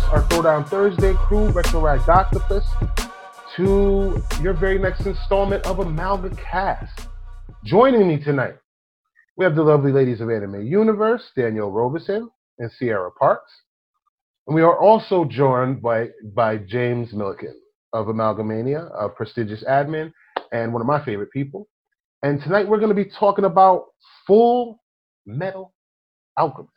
Universe, our Throwdown Thursday crew, Retro Octopus, to your very next installment of Amalga Cast. Joining me tonight, we have the lovely ladies of Anime Universe, Danielle Robeson and Sierra Parks. And we are also joined by, by James Milliken of Amalgamania, a prestigious admin, and one of my favorite people. And tonight we're going to be talking about Full Metal Alchemist.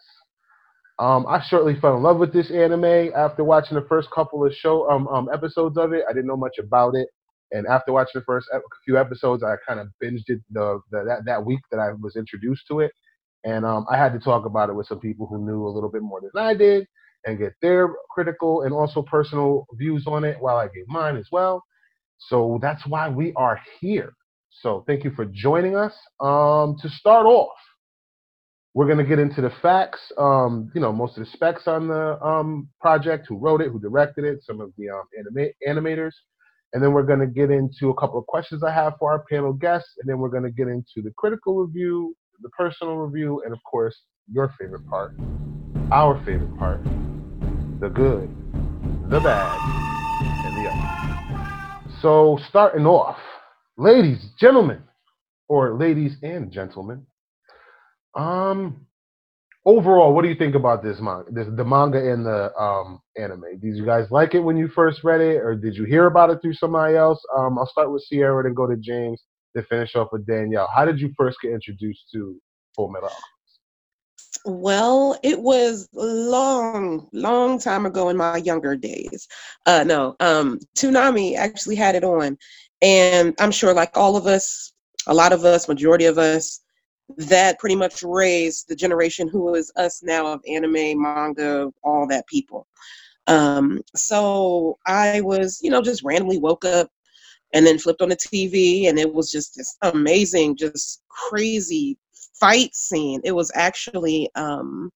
Um, I shortly fell in love with this anime after watching the first couple of show um, um, episodes of it. I didn't know much about it, and after watching the first few episodes, I kind of binged it the, the, that that week that I was introduced to it, and um, I had to talk about it with some people who knew a little bit more than I did and get their critical and also personal views on it while I gave mine as well. So that's why we are here. So thank you for joining us. Um, to start off, we're going to get into the facts, um, you know, most of the specs on the um, project, who wrote it, who directed it, some of the um, anima- animators. And then we're going to get into a couple of questions I have for our panel guests. And then we're going to get into the critical review, the personal review, and of course, your favorite part, our favorite part, the good, the bad, and the ugly. So, starting off, ladies, gentlemen, or ladies and gentlemen, um, overall, what do you think about this manga, this the manga and the um anime? Did you guys like it when you first read it, or did you hear about it through somebody else? Um, I'll start with Sierra, then go to James, then finish off with Danielle. How did you first get introduced to Full Metal Well, it was long, long time ago in my younger days. Uh, no, um, Toonami actually had it on, and I'm sure, like all of us, a lot of us, majority of us, that pretty much raised the generation who is us now of anime, manga, all that people. Um, so I was, you know, just randomly woke up and then flipped on the TV, and it was just this amazing, just crazy fight scene. It was actually, um,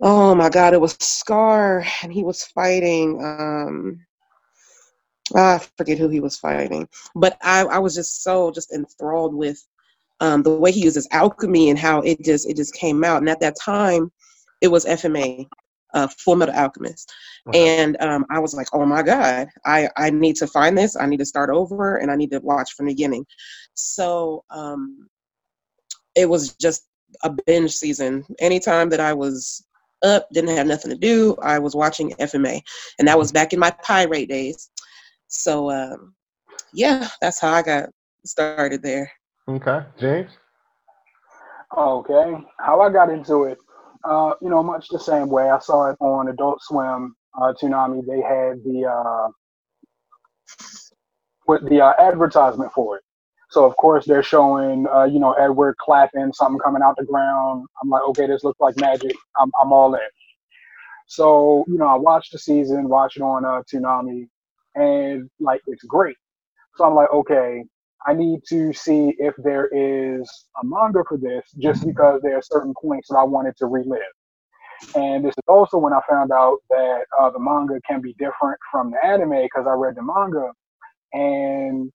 oh my God, it was Scar, and he was fighting. Um, I forget who he was fighting, but I, I was just so just enthralled with um, the way he uses alchemy and how it just it just came out. And at that time, it was FMA, uh, Full Metal Alchemist, and um, I was like, oh my god, I I need to find this. I need to start over, and I need to watch from the beginning. So um, it was just a binge season. Anytime that I was up, didn't have nothing to do, I was watching FMA, and that was back in my pirate days. So um, yeah, that's how I got started there. Okay, James. Okay, how I got into it, uh, you know, much the same way. I saw it on Adult Swim, uh, Toonami. They had the uh, with the uh, advertisement for it. So of course they're showing, uh, you know, Edward clapping, something coming out the ground. I'm like, okay, this looks like magic. I'm I'm all in. So you know, I watched the season, watched it on uh, Toonami, and like it's great. So I'm like, okay, I need to see if there is a manga for this, just because there are certain points that I wanted to relive. And this is also when I found out that uh, the manga can be different from the anime because I read the manga, and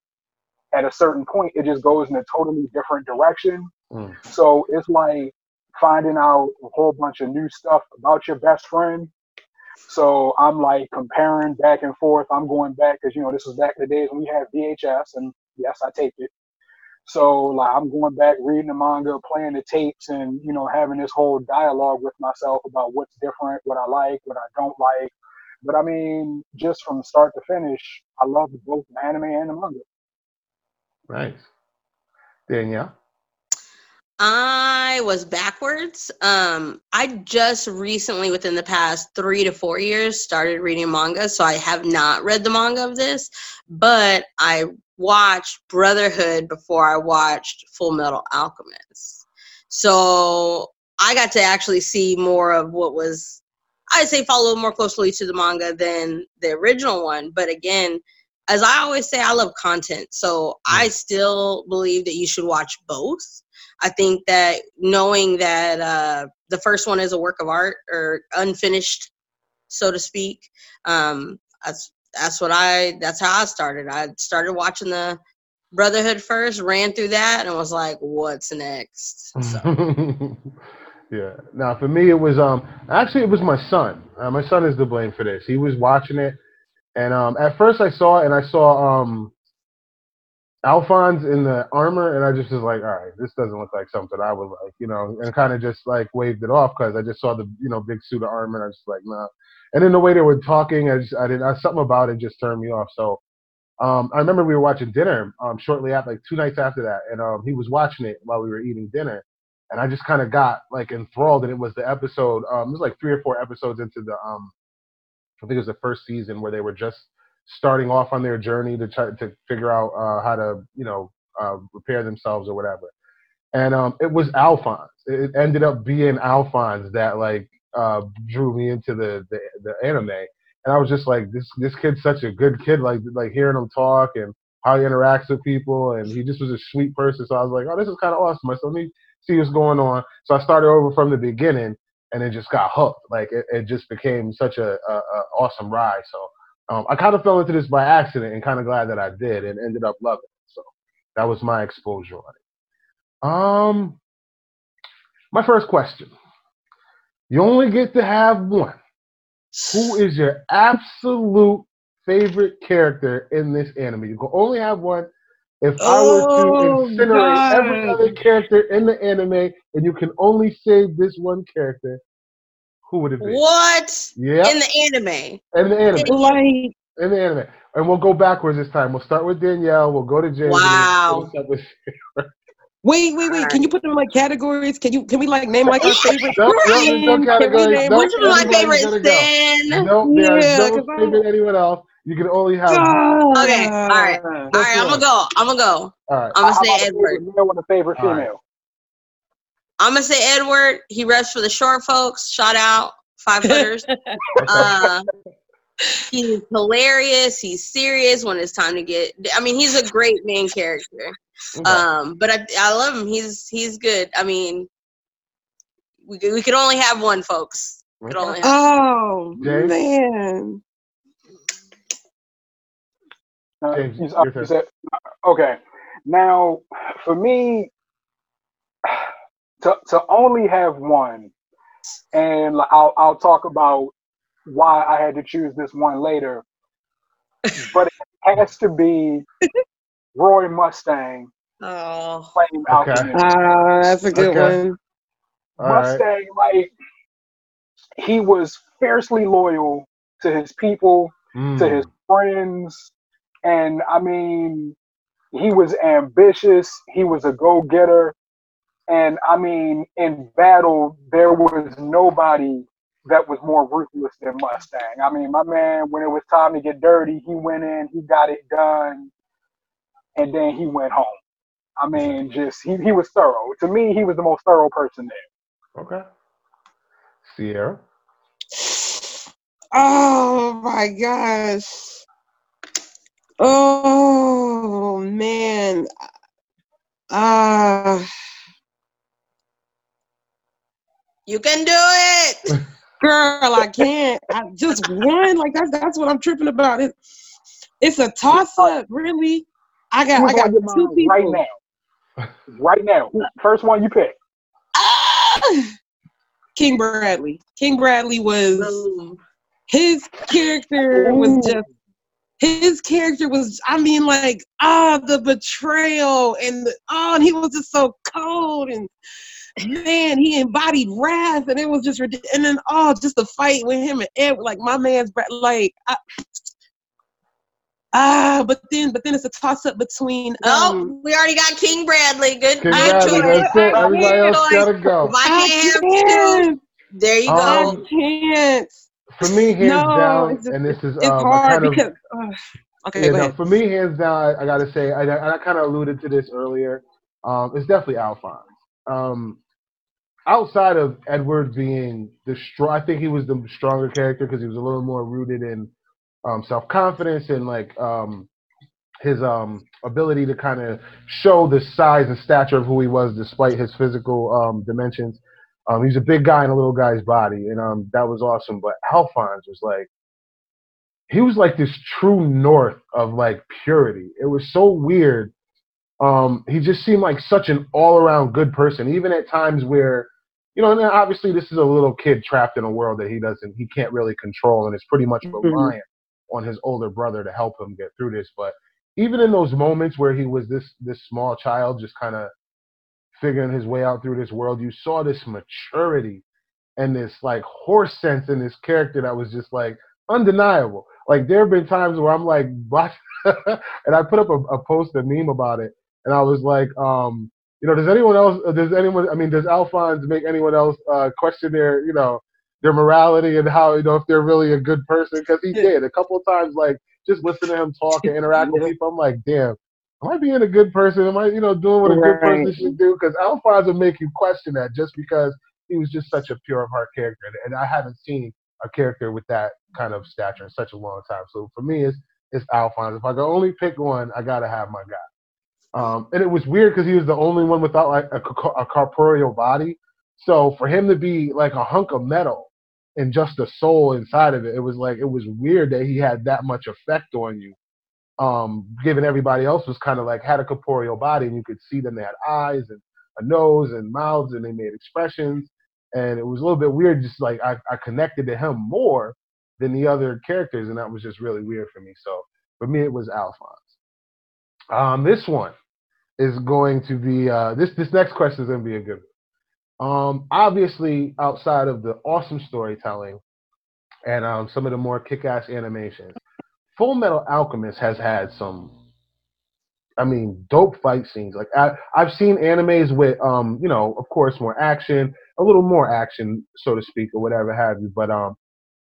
at a certain point, it just goes in a totally different direction. Mm. So it's like finding out a whole bunch of new stuff about your best friend. So I'm like comparing back and forth. I'm going back because you know this was back in the days when we had VHS, and yes, I taped it. So like I'm going back, reading the manga, playing the tapes, and you know having this whole dialogue with myself about what's different, what I like, what I don't like. But I mean, just from start to finish, I love both the anime and the manga. Nice, Danielle. I was backwards. Um, I just recently, within the past three to four years, started reading manga. So I have not read the manga of this, but I watched Brotherhood before I watched Full Metal Alchemist. So I got to actually see more of what was, I'd say, follow more closely to the manga than the original one. But again, as I always say, I love content. So I still believe that you should watch both. I think that knowing that uh, the first one is a work of art or unfinished, so to speak, um, that's that's what I that's how I started. I started watching the Brotherhood first, ran through that, and was like, "What's next?" So. Yeah. Now for me, it was um actually it was my son. Uh, my son is to blame for this. He was watching it, and um at first I saw it and I saw um Alphonse in the armor, and I just was like, all right, this doesn't look like something I would like, you know, and kind of just like waved it off because I just saw the you know big suit of armor, and I was just like, nah. And then the way they were talking, I just I didn't I, something about it just turned me off. So um, I remember we were watching dinner um, shortly after, like two nights after that, and um, he was watching it while we were eating dinner, and I just kind of got like enthralled. And it was the episode. Um, it was like three or four episodes into the um, I think it was the first season where they were just starting off on their journey to try to figure out uh, how to you know uh, repair themselves or whatever. And um, it was Alphonse. It ended up being Alphonse that like uh, drew me into the, the the anime and I was just like, this this kid's such a good kid. Like like hearing him talk and how he interacts with people, and he just was a sweet person. So I was like, oh, this is kind of awesome. Said, let me see what's going on. So I started over from the beginning, and it just got hooked. Like it, it just became such a, a, a awesome ride. So um, I kind of fell into this by accident, and kind of glad that I did, and ended up loving it. So that was my exposure on it. Um, my first question. You only get to have one. Who is your absolute favorite character in this anime? You can only have one. If I were to Oh, incinerate God. every other character in the anime, and you can only save this one character, who would it be? What? Yeah, In the anime. in the anime. Like, In the anime. And we'll go backwards this time. We'll start with Danielle. We'll go to James. Wow. Finish up with- wait, wait, wait. Can you put them in like categories? Can you can we like name like our favorite? No, no, there's no categories. name- Which was my everybody's favorite gonna sin? No, there Yeah, is 'cause no I- favorite anyone else. You can only have. God. Okay, all right. All right, I'm gonna go. I'm gonna go. All right. I'm gonna How say a favorite Edward. male and a favorite All right. female? I'm gonna say Edward. He rests for the short folks. Shout out five footers. uh, he's hilarious. He's serious when it's time to get. I mean, he's a great main character. Okay. Um, but I, I love him. He's he's good. I mean, we could- we could only have one, folks. Could Okay. only have. Oh James? man. Uh, James, you- your you okay. Now, for me, to to only have one, and I'll I'll talk about why I had to choose this one later, but it has to be Roy Mustang Oh, playing Okay. Alchemist. Ah, that's a good Okay. one. All right. Mustang, like he was fiercely loyal to his people, Mm. to his friends, and I mean, he was ambitious. He was a go-getter, and I mean, in battle, there was nobody that was more ruthless than Mustang. I mean, my man, when it was time to get dirty, he went in, he got it done, and then he went home. I mean, just he, he was thorough. To me, he was the most thorough person there. Okay. Sierra. Oh my gosh. Oh man. Ah, you can do it. girl, I can't. I just one. Like that's that's what I'm tripping about. It, it's a toss up, really. I got I got two people. right now. Right now. First one you pick. Ah! King Bradley. King Bradley was his character was just his character was I mean like ah the betrayal and the, oh and he was just so cold and man he embodied wrath and it was just ridiculous and then oh just the fight with him and Ed like my man's bra- like I, ah but then but then it's a toss up between Oh, um we already got King Bradley. Good. King good Bradley, that's it. Everybody else gotta go. If I I can't have two, there you Um, go. I can't For me, hands No, down, just- and this is it's um, I hard kind of because uh, okay yeah, no, for me, hands down, I, I gotta say, I, I, I kind of alluded to this earlier. Um, it's definitely Alphonse. Um, outside of Edward being the strong, I think he was the stronger character because he was a little more rooted in um, self confidence and like um, his um, ability to kind of show the size and stature of who he was despite his physical um, dimensions. Um, he's a big guy in a little guy's body, and um, that was awesome. But Alphonse was like he was like this true north of like purity. It was so weird. He just seemed like such an all around good person, even at times where you know, and then obviously this is a little kid trapped in a world that he doesn't, he can't really control, and is pretty much Mhm. reliant on his older brother to help him get through this. But even in those moments where he was this this small child, just kind of figuring his way out through this world, you saw this maturity and this like horse sense in this character that was just like undeniable. Like there have been times where I'm like, and I put up a, a post, a meme about it, and I was like, um, you know, does anyone else, does anyone, I mean, does Alphonse make anyone else uh, question their, you know, their morality and how, you know, if they're really a good person? Because he did a couple of times, like just listen to him talk and interact with people. I'm like, damn, am I being a good person? Am I, you know, doing what a good person should do? Because Alphonse would make you question that just because he was just such a pure of heart character, and, and I haven't seen a character with that kind of stature in such a long time. So for me, it's it's Alphonse. If I could only pick one, I gotta have my guy. Um, and it was weird because he was the only one without like a, a corporeal body. So for him to be like a hunk of metal and just a soul inside of it, it was like it was weird that he had that much effect on you. Um, given everybody else was kind of like had a corporeal body and you could see them. They had eyes and a nose and mouths and they made expressions. And it was a little bit weird. Just like I, I connected to him more than the other characters, and that was just really weird for me. So for me, it was Alphonse. Um, this one is going to be uh, this. This next question is going to be a good one. Um, obviously, outside of the awesome storytelling and um, some of the more kick-ass animations, Full Metal Alchemist has had some. I mean, dope fight scenes. Like I, I've seen animes with, um, you know, of course, more action, a little more action, so to speak, or whatever have you. But um,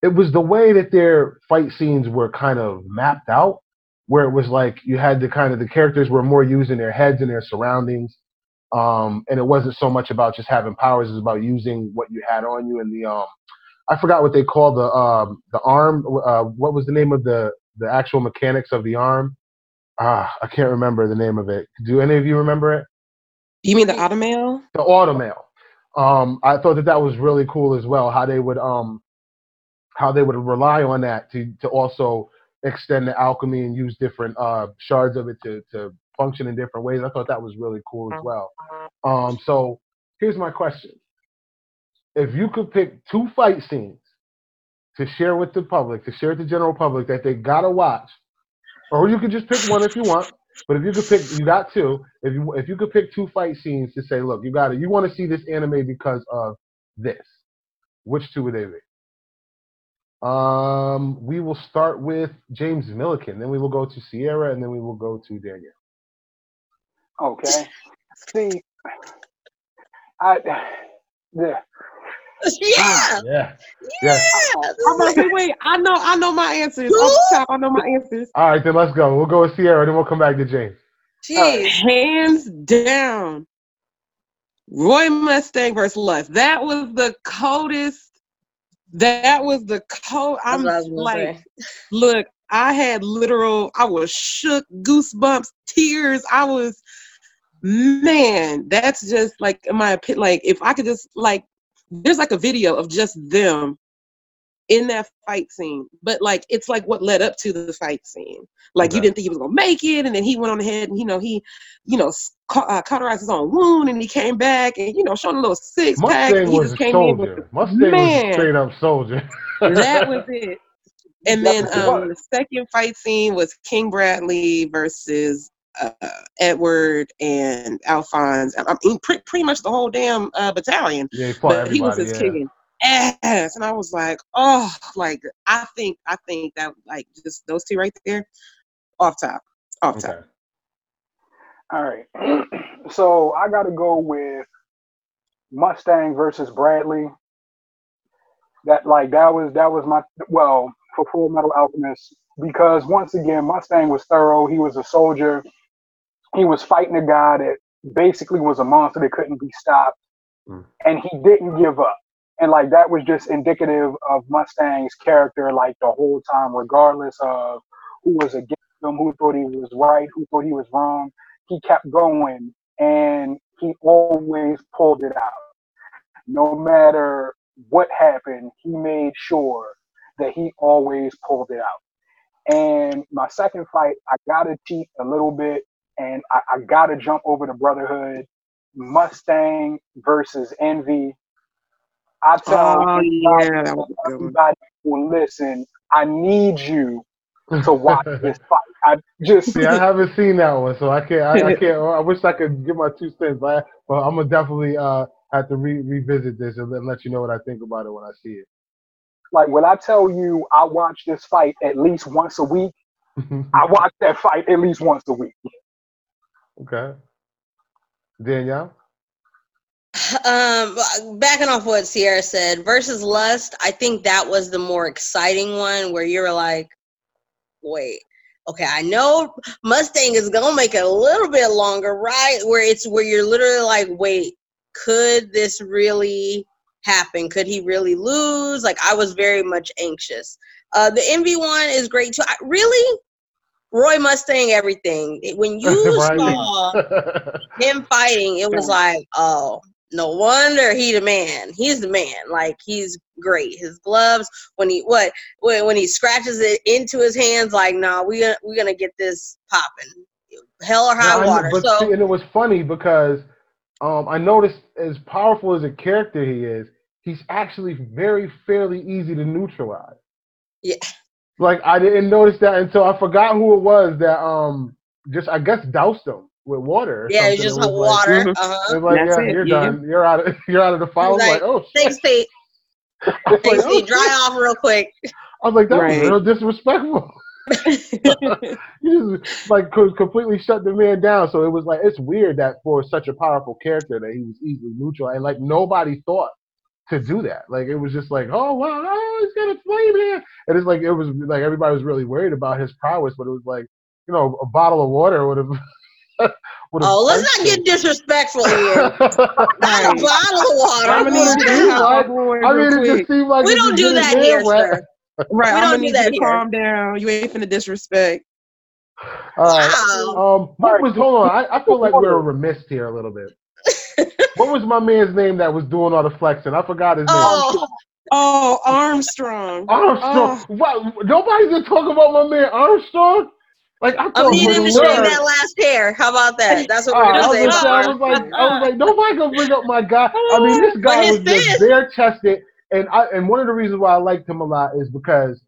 it was the way that their fight scenes were kind of mapped out, where it was like you had the kind of the characters were more using their heads and their surroundings, um, and it wasn't so much about just having powers; it was about using what you had on you and the um, I forgot what they called the um the arm. Uh, what was the name of the the actual mechanics of the arm? Ah, I can't remember the name of it. Do any of you remember it? You mean the automail? the automail. Um, I thought that that was really cool as well. How they would um, how they would rely on that to to also extend the alchemy and use different uh shards of it to to function in different ways. I thought that was really cool as well. Um, so here's my question: If you could pick two fight scenes to share with the public, to share with the general public that they gotta watch, or you could just pick one if you want. But if you could pick, you got two. If you if you could pick two fight scenes to say, look, you got it. You want to see this anime because of this. Which two would they be? Um, we will start with James Milliken, then we will go to Sierra, and then we will go to Daniel. Okay. See, I the yeah. Yeah. Yes. Yeah. I'm like, wait, wait, I know, I know my answers. Off I know my answers. All right, then let's go. We'll go with Sierra, then we'll come back to James. Jeez. Hands down, Roy Mustang versus Lust. That was the coldest. That was the cold. I'm like, say. look, I had literal. I was shook, goosebumps, tears. I was, man. That's just like in my opinion. Like if I could just like, there's like a video of just them in that fight scene, but like it's like what led up to the fight scene. Like you didn't think he was gonna make it, and then he went on ahead and you know he, you know, ca- uh, cauterized his own wound, and he came back and you know showing a little six pack. Mustang and He was just a came in with soldier. Mustang was Man. a straight up soldier. that was it. And then um, the second fight scene was King Bradley versus uh, Edward and Alphonse. I mean, pre- pretty much the whole damn uh, battalion. yeah, he But he was just yeah. kicking ass, and I was like, oh, like I think, I think that like just those two right there, off top, off top. Okay. all right. so I got to go with Mustang versus Bradley. That like that was that was my well for Full Metal Alchemist because once again Mustang was thorough. He was a soldier. He was fighting a guy that basically was a monster that couldn't be stopped, Mm. and he didn't give up. And like that was just indicative of Mustang's character, like the whole time, regardless of who was against him, who thought he was right, who thought he was wrong. He kept going, and he always pulled it out. No matter what happened, he made sure that he always pulled it out. And my second fight, I gotta cheat a little bit, and I, I gotta jump over to Brotherhood. Mustang versus Envy. I tell Oh everybody, yeah, that was a good one. everybody who listen, I need you to watch this fight. I just See, I haven't seen that one, so I can't. I, I can't. I wish I could give my two cents, but, I, but I'm gonna definitely uh, have to re- revisit this and let, let you know what I think about it when I see it. like when I tell you I watch this fight at least once a week, I watch that fight at least once a week. okay. Danielle. Um, backing off what Sierra said, versus Lust, I think that was the more exciting one where you were like, wait, okay, I know Mustang is gonna make it a little bit longer, right? Where it's where you're literally like, wait, could this really happen? Could he really lose? Like, I was very much anxious. Uh, the Envy one is great too. I, really, Roy Mustang, everything. When you Right. saw him fighting, it was like, oh, no wonder he the man. He's the man. Like he's great. His gloves when he what when, when he scratches it into his hands, like, nah, we gonna we gonna get this popping. Hell or high water. but So see, and it was funny because um, I noticed as powerful as a character he is, he's actually very fairly easy to neutralize. Yeah. Like I didn't notice that until I forgot who it was that um just I guess doused him with water. or yeah, it's something. just It was like- water. Mhm. uh-huh. It like, That's yeah, it, you're yeah. done. You're out of you're out of the fight. I was Like, like, oh shit. Thanks, Pete. I like, Thanks, oh, Pete. Dry off real quick. I was like, that Right. was real disrespectful. you just like co- completely shut the man down. So it was like it's weird that for such a powerful character that he was easily neutral and like nobody thought to do that. Like it was just like, oh wow, oh, he's got a flame here, and it's like it was like everybody was really worried about his prowess, but it was like you know a bottle of water would have. would have Oh, let's not get disrespectful here. Not a bottle of water. I'm gonna What the hell? calm I mean, it just seemed like We don't do that here, hand wet- sir. Right, We I'm don't do need that to here. calm down. You ain't finna disrespect. All right. Wow. Um, what was? Hold on. I, I feel like we were remiss here a little bit. what was my man's name that was doing all the flexing? I forgot his name. Oh, Oh, Armstrong. Armstrong. What? Nobody's gonna talk about my man Armstrong. Like I I'm needing to Lord- that last hair. How about that? That's what All we're gonna say I was like, I was like, nobody gonna bring up my guy. I mean, oh, this guy was just fist. bare chested, and I and one of the reasons why I liked him a lot is because,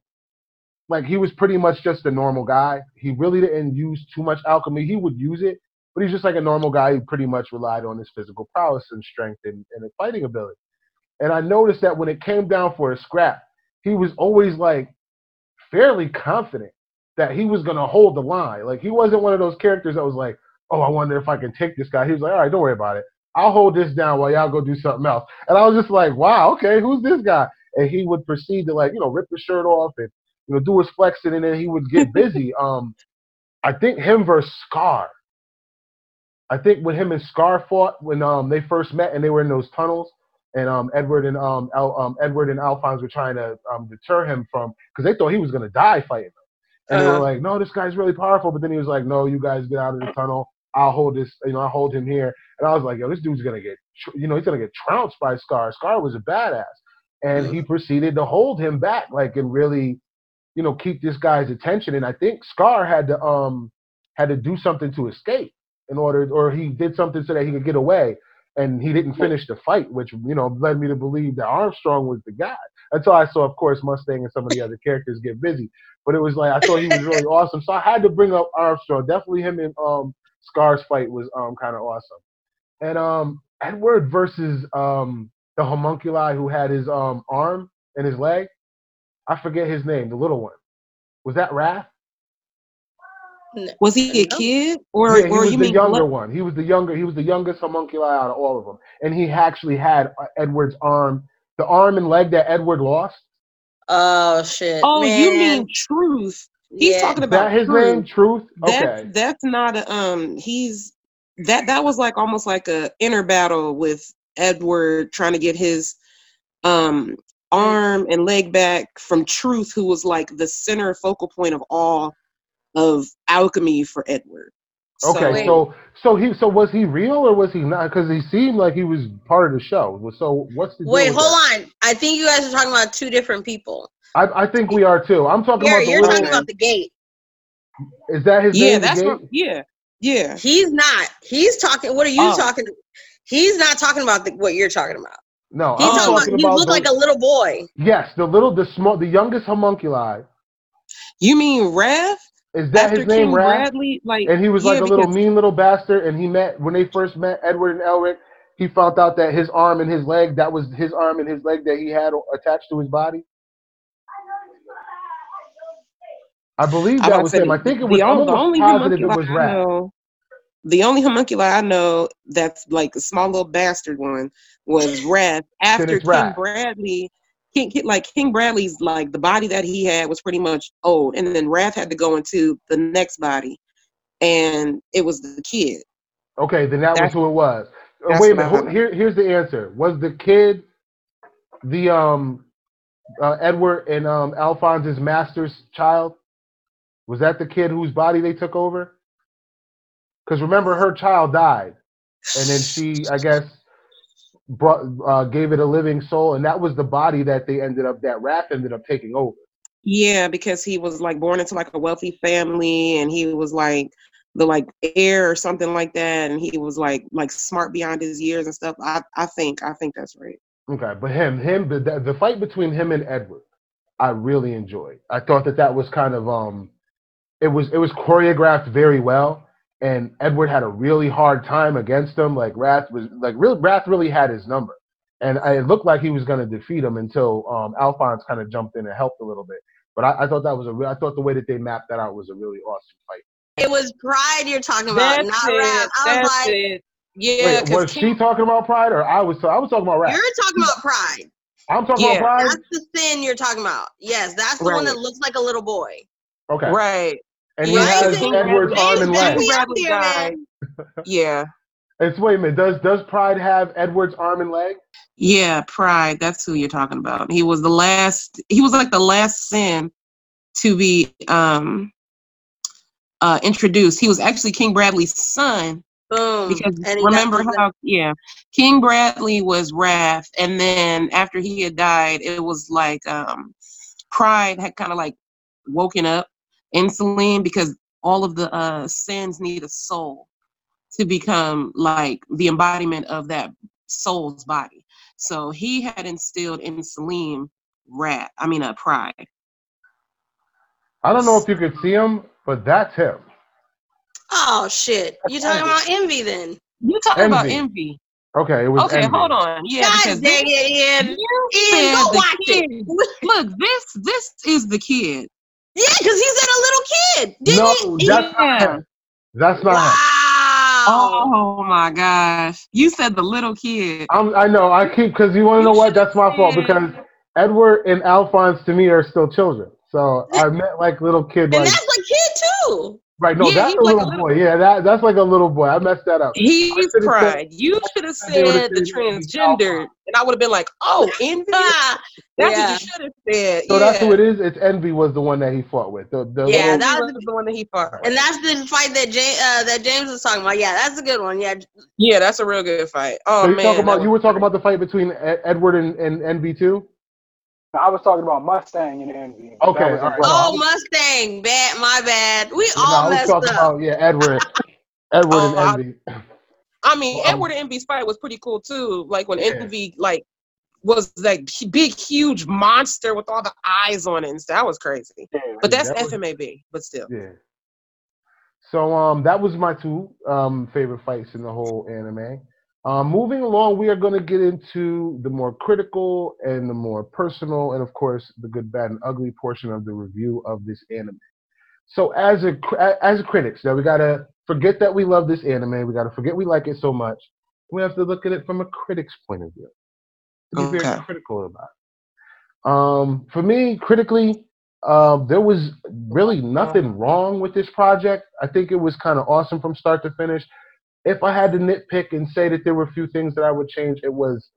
like, he was pretty much just a normal guy. He really didn't use too much alchemy. He would use it, but he's just like a normal guy who pretty much relied on his physical prowess and strength and, and his fighting ability. And I noticed that when it came down for a scrap, he was always like fairly confident that he was gonna hold the line. Like he wasn't one of those characters that was like, "Oh, I wonder if I can take this guy." He was like, "All right, don't worry about it. I'll hold this down while y'all go do something else." And I was just like, "Wow, okay, who's this guy?" And he would proceed to like, you know, rip the shirt off and you know do his flexing, and then he would get busy. um, I think him versus Scar. I think when him and Scar fought when um they first met and they were in those tunnels, and um Edward and um, Al, um Edward and Alphonse were trying to um deter him from because they thought he was gonna die fighting them, and they were Uh-huh. like, "No, this guy's really powerful," but then he was like, "No, you guys get out of the tunnel. I'll hold this. You know, I'll hold him here." And I was like, "Yo, this dude's gonna get, you know, he's gonna get trounced by Scar. Scar was a badass." And he proceeded to hold him back, like, and really, you know, keep this guy's attention. And I think Scar had to um had to do something to escape in order, or he did something so that he could get away. And he didn't finish the fight, which you know led me to believe that Armstrong was the guy. Until I saw, of course, Mustang and some of the other characters get busy. But it was like I thought he was really awesome, so I had to bring up Armstrong. Definitely him and um Scar's fight was um kind of awesome. And um Edward versus um the homunculi who had his um arm and his leg. I forget his name, the little one. Was that Wrath? Was he a No. kid or yeah, he or was you the mean younger glo- one. He was the younger. He was the youngest homunculi out of all of them, and he actually had uh, Edward's arm, the arm and leg that Edward lost. Oh shit. Oh, you mean Truth? He's Yeah. talking about that his Truth. name? Truth. That's Okay. that's not a um. He's that that was like almost like a inner battle with Edward trying to get his um arm and leg back from Truth, who was like the center focal point of all of alchemy for Edward. Okay, Wait. so so he so was he real or was he not? Because he seemed like he was part of the show. So what's the Wait, hold that? on. I think you guys are talking about two different people. I, I think we are too. I'm talking Here, about the you're talking one. about the gate. Is that his name? yeah, name? that's the what. Yeah, yeah. He's not. He's talking. What are you Oh. talking? He's not talking about the, what you're talking about. No, He's I'm talking about talking he about looked like a little boy. yes, the little, the small, the youngest homunculi. You mean Wrath? Is that After his name, King Wrath? Bradley, like And he was yeah, like a little mean little bastard. And he met when they first met Edward and Elric. He found out that his arm and his leg, that was his arm and his leg that he had attached to his body. I believe that about was him. I think it was. I'm the only positive it was I know- The only homunculi I know that's like a small little bastard one was Wrath. After King. Bradley, King, like King Bradley's like the body that he had was pretty much old, and then Wrath had to go into the next body, and it was the kid. Okay, then that was who it was. Uh, Wait a minute. Who, here, here's the answer. Was the kid the um uh, Edward and um Alphonse's master's child? Was that the kid whose body they took over? Because remember, her child died, and then she, I guess, brought uh, gave it a living soul, and that was the body that they ended up that Wrath ended up taking over. Yeah, because he was like born into like a wealthy family, and he was like the like heir or something like that, and he was like like smart beyond his years and stuff. I I think I think that's right. Okay, but him, him, the the fight between him and Edward, I really enjoyed. I thought that that was kind of um, it was it was choreographed very well, and Edward had a really hard time against him. Like Wrath was like real Wrath really had his number, and I, it looked like he was going to defeat him until um Alphonse kind of jumped in and helped a little bit. But I, I thought that was a real. I thought the way that they mapped that out was a really awesome fight. It was Pride you're talking about, That's not it. Rap. I was That's like, it. Yeah, Wait, because was she talking about Pride or I was? I was talking about Wrath. you're talking about Pride. I'm talking Yeah. about Pride. That's the sin you're talking about. Yes, that's the one that looks like a little boy. Okay, right. And he Yeah, has Edward's arm and leg. me up Bradley here, died. man. Yeah, It's wait a minute. Does does Pride have Edward's arm and leg? yeah. Pride. That's who you're talking about. He was the last. He was like the last sin to be um uh introduced. He was actually King Bradley's son Boom. because And remember possessed. how yeah king bradley was wrath and then after he had died it was like um pride had kind of like woken up in Selim because all of the uh sins need a soul to become like the embodiment of that soul's body so he had instilled in Selim wrath i mean uh pride I don't know if you could see him, but that's him. Oh shit! You talking about envy then? you talking about Envy. envy Okay, it was. okay Envy. hold on yeah God dang it, Ian! you Ian, go watch kid- it. look this this is the kid Yeah, because he said a little kid. Didn't No, he? that's not Yeah. him. That's not him. wow. Oh my gosh. You said the little kid. I'm, I know. I keep because you want to know what? That's my fault because Edward and Alphonse to me are still children. So I meant like little kid, and like that's a kid too. Right. No, Yeah, that's he's a like a little little- boy. Yeah, that that's like a little boy. I messed that up. He's should've said- pride. You should have They said the said he was transgender. And I would have been like, oh, envy. That's yeah. what you should have said. So yeah. that's who it is. It's Envy was the one that he fought with. The, the Yeah, that was the one that he fought. with. and that's the fight that James uh, that James was talking about. Yeah, that's a good one. Yeah, yeah, that's a real good fight. Oh so you man. talking about you were talking about the fight between Ed- Edward and, and Envy too. I was talking about Mustang and Envy. That Okay, was all right. Oh, Mustang. Bad, my bad. We No, all I was messed talking up. about yeah, Edward, Edward Oh, and Envy. I mean, Well, um, Edward and Envy's fight was pretty cool too. Like when Yeah. Envy like was like big, huge monster with all the eyes on it and stuff. That was crazy. Yeah. But that's That was- FMAB, but still. Yeah. So um, that was my two um favorite fights in the whole anime. Um, moving along, we are going to get into the more critical and the more personal, and of course, the good, bad, and ugly portion of the review of this anime. So, as a as a critics, now we gotta forget that we love this anime. We gotta forget we like it so much. We have to look at it from a critic's point of view. To be very critical about. it. Um, for me, critically, uh, there was really nothing wrong with this project. I think it was kind of awesome from start to finish. If I had to nitpick and say that there were a few things that I would change, it was,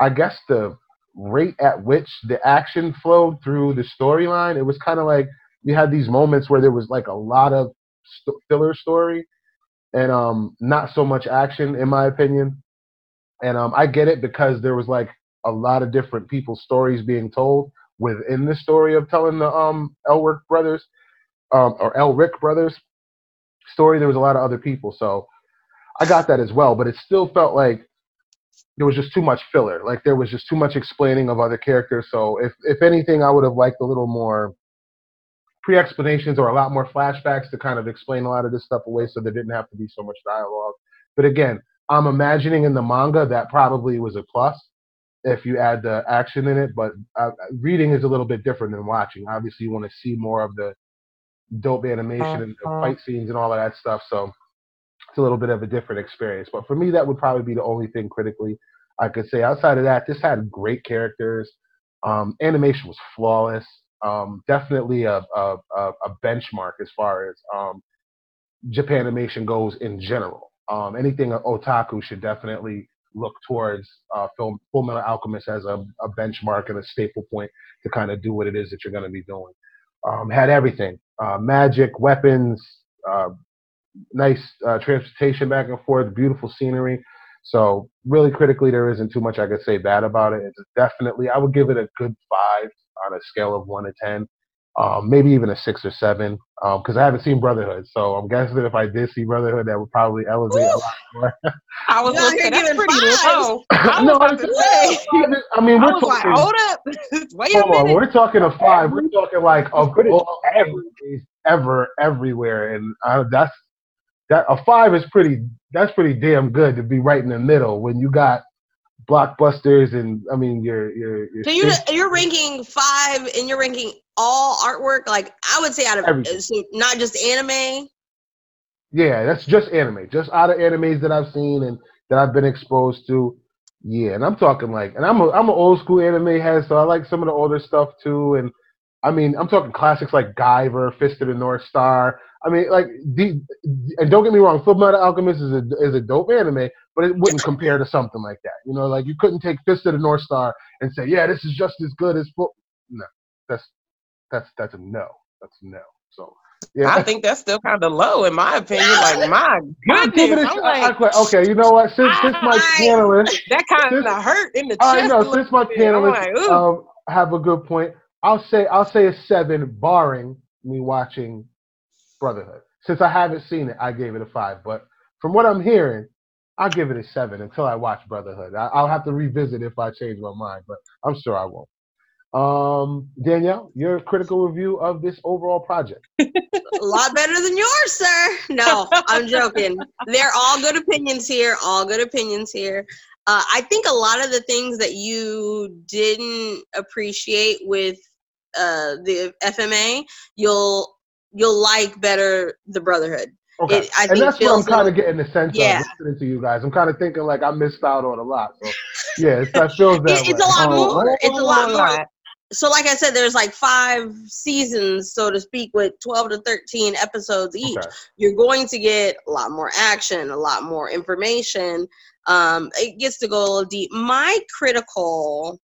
I guess, the rate at which the action flowed through the storyline. It was kind of like you had these moments where there was like a lot of st- filler story and um, not so much action, in my opinion. And um, I get it because there was like a lot of different people's stories being told within the story of telling the um Elric brothers um or Elric brothers story. There was a lot of other people, so I got that as well. But it still felt like there was just too much filler. Like there was just too much explaining of other characters. So if if anything, I would have liked a little more pre-explanations or a lot more flashbacks to kind of explain a lot of this stuff away, so there didn't have to be so much dialogue. But again, I'm imagining in the manga that probably was a plus if you add the action in it. But uh, reading is a little bit different than watching. Obviously, you want to see more of the dope animation and the fight scenes and all of that stuff. So it's a little bit of a different experience. But for me, that would probably be the only thing critically I could say. Outside of that, this had great characters. Um, animation was flawless. Um, definitely a, a, a benchmark as far as um, Japanimation goes in general. Um, anything otaku should definitely look towards uh, Film Full Metal Alchemist as a, a, benchmark and a staple point to kind of do what it is that you're going to be doing. Um, had everything: uh, magic, weapons, uh, nice uh, transportation back and forth, beautiful scenery. So really critically, there isn't too much I could say bad about it. It's definitely I would give it a good five on a scale of one to ten, um, maybe even a six or seven, because um, I haven't seen Brotherhood. So I'm guessing that if I did see Brotherhood, that would probably elevate Ooh. a lot more. I was going to say that's pretty low. I no, I, say, I mean, we're I talking. Like, hold up, wait hold on, we're talking a five. We're talking like a all ever everywhere, and uh, that's that a five is pretty that's pretty damn good to be right in the middle when you got blockbusters and I mean you're you're, you're so you're you're ranking five and you're ranking all artwork like I would say out of so not just anime. Yeah, that's just anime, just out of animes that I've seen and that I've been exposed to. Yeah, and I'm talking like, and I'm a I'm an old school anime head, so I like some of the older stuff too. And I mean, I'm talking classics like Guyver, Fist of the North Star. I mean, like, the, and don't get me wrong, Full Metal Alchemist is a is a dope anime, but it wouldn't compare to something like that. You know, like you couldn't take Fist of the North Star and say, yeah, this is just as good as Full. No, that's that's that's a no. That's a no. So. Yeah. I think that's still kind of low in my opinion. Like my goodness, I'm like, like, okay, you know what? Since since my panelists that kind of hurt in the chest. I know. Since my panelists like, um, have a good point, I'll say I'll say a seven, barring me watching Brotherhood. Since I haven't seen it, I gave it a five. But from what I'm hearing, I'll give it a seven until I watch Brotherhood. I, will have to revisit if I change my mind, but I'm sure I won't. Um, Danielle, your critical review of this overall project. a lot better than yours, sir. No, I'm joking. They're all good opinions here. All good opinions here. Uh, I think a lot of the things that you didn't appreciate with uh, the FMA, you'll you'll like better the Brotherhood. Okay, it, and that's what I'm kind of getting the sense yeah. of listening to you guys. I'm kind of thinking like I missed out on a lot. So yeah, it's, that feels that it, It's a lot oh, more. It's a lot more. So, like I said, there's like five seasons, so to speak, with 12 to 13 episodes each. Okay. You're going to get a lot more action, a lot more information. Um, it gets to go a little deep. My critical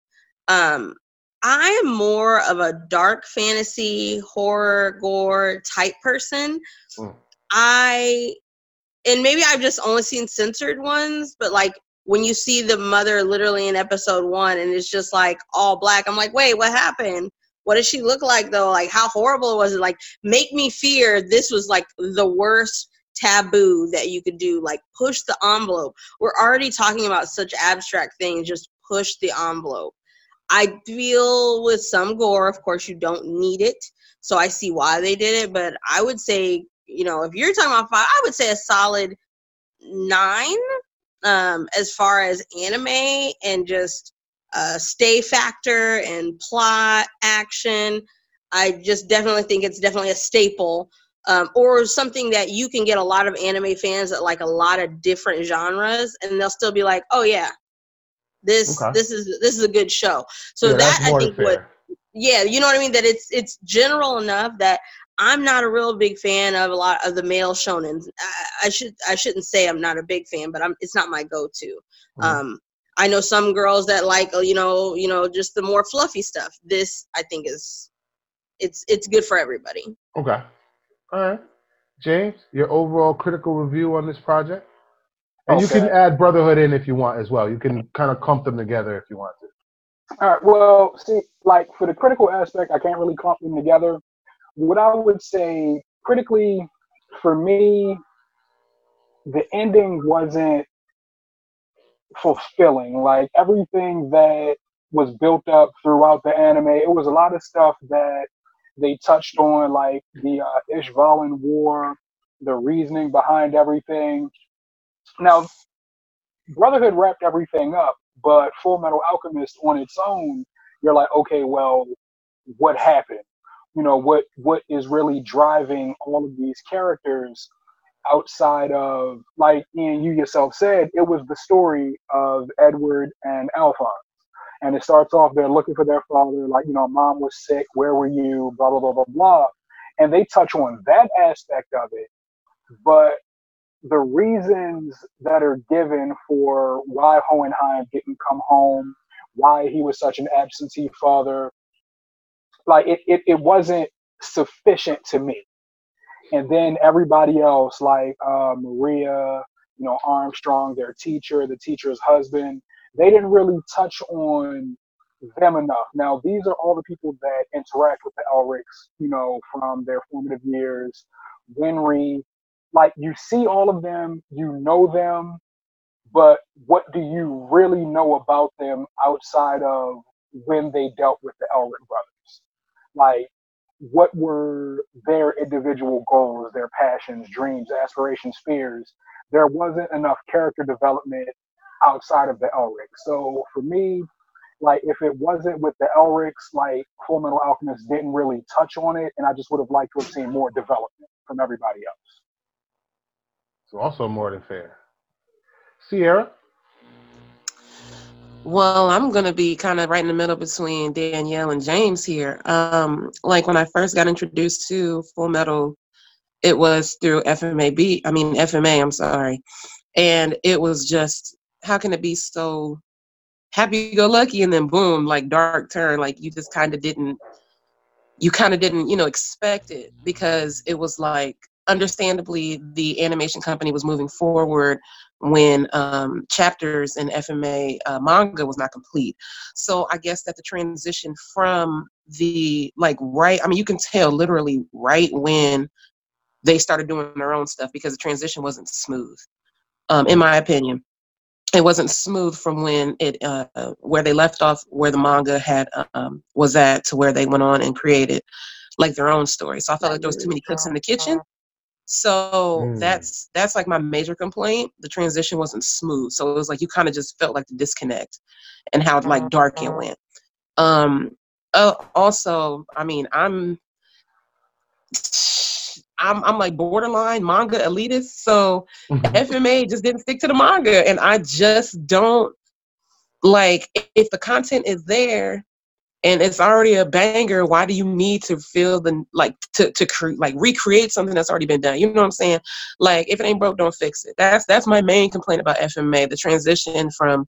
um, I am more of a dark fantasy, horror, gore type person. Mm. I, and maybe I've just only seen censored ones, but like when you see the mother literally in episode one and it's just like all black, I'm like, wait, what happened? What does she look like though? Like, how horrible was it? Like, make me fear this was like the worst taboo that you could do. Like, push the envelope. We're already talking about such abstract things, just push the envelope. I feel with some gore, of course, you don't need it. So I see why they did it. But I would say, you know, if you're talking about five, I would say a solid nine um, as far as anime and just uh, stay factor and plot action. I just definitely think it's definitely a staple. Um, or something that you can get a lot of anime fans that like a lot of different genres and they'll still be like oh yeah this okay. this is this is a good show. So yeah, that I think what yeah, you know what I mean that it's it's general enough that I'm not a real big fan of a lot of the male shonen. I, I should I shouldn't say I'm not a big fan, but I'm it's not my go-to. Mm-hmm. Um, I know some girls that like uh, you know you know just the more fluffy stuff. This I think is it's it's good for everybody. Okay, all right, James, your overall critical review on this project. And okay. you can add Brotherhood in if you want as well. You can kind of clump them together if you want to. All right. Well, see, like for the critical aspect, I can't really clump them together. What I would say critically, for me, the ending wasn't fulfilling. Like everything that was built up throughout the anime, it was a lot of stuff that they touched on, like the uh, Ishvalan War, the reasoning behind everything. Now, Brotherhood wrapped everything up, but Full Metal Alchemist on its own, you're like, okay, well, what happened? You know, what what is really driving all of these characters outside of like Ian, you yourself said, it was the story of Edward and Alphonse. And it starts off they're looking for their father, like, you know, mom was sick, where were you? Blah blah blah blah blah. And they touch on that aspect of it. But the reasons that are given for why Hohenheim didn't come home, why he was such an absentee father, like it, it, it wasn't sufficient to me. And then everybody else, like uh, Maria, you know, Armstrong, their teacher, the teacher's husband, they didn't really touch on them enough. Now, these are all the people that interact with the Elrics, you know, from their formative years. Winry, like you see all of them, you know them, but what do you really know about them outside of when they dealt with the Elric brothers? Like, what were their individual goals, their passions, dreams, aspirations, fears? There wasn't enough character development outside of the Elric. So for me, like if it wasn't with the Elrics, like Full Metal Alchemist didn't really touch on it, and I just would have liked to have seen more development from everybody else. So also more than fair. Sierra? Well, I'm gonna be kind of right in the middle between Danielle and James here. Um, like when I first got introduced to Full Metal, it was through FMAB. I mean FMA. I'm sorry, and it was just how can it be so happy go lucky and then boom, like dark turn. Like you just kind of didn't, you kind of didn't, you know, expect it because it was like understandably the animation company was moving forward when um, chapters in FMA uh, manga was not complete. So I guess that the transition from the like right, I mean, you can tell literally right when they started doing their own stuff because the transition wasn't smooth, um, in my opinion. It wasn't smooth from when it uh, where they left off, where the manga had um, was at, to where they went on and created like their own story. So I felt like there was too many cooks in the kitchen so mm. that's that's like my major complaint. The transition wasn't smooth. So it was like you kind of just felt like the disconnect and how like dark it uh-huh. went. Um uh, also, I mean, I'm I'm I'm like borderline manga elitist, so FMA just didn't stick to the manga and I just don't like if the content is there and it's already a banger why do you need to feel the like to to cre- like recreate something that's already been done you know what i'm saying like if it ain't broke don't fix it that's that's my main complaint about fma the transition from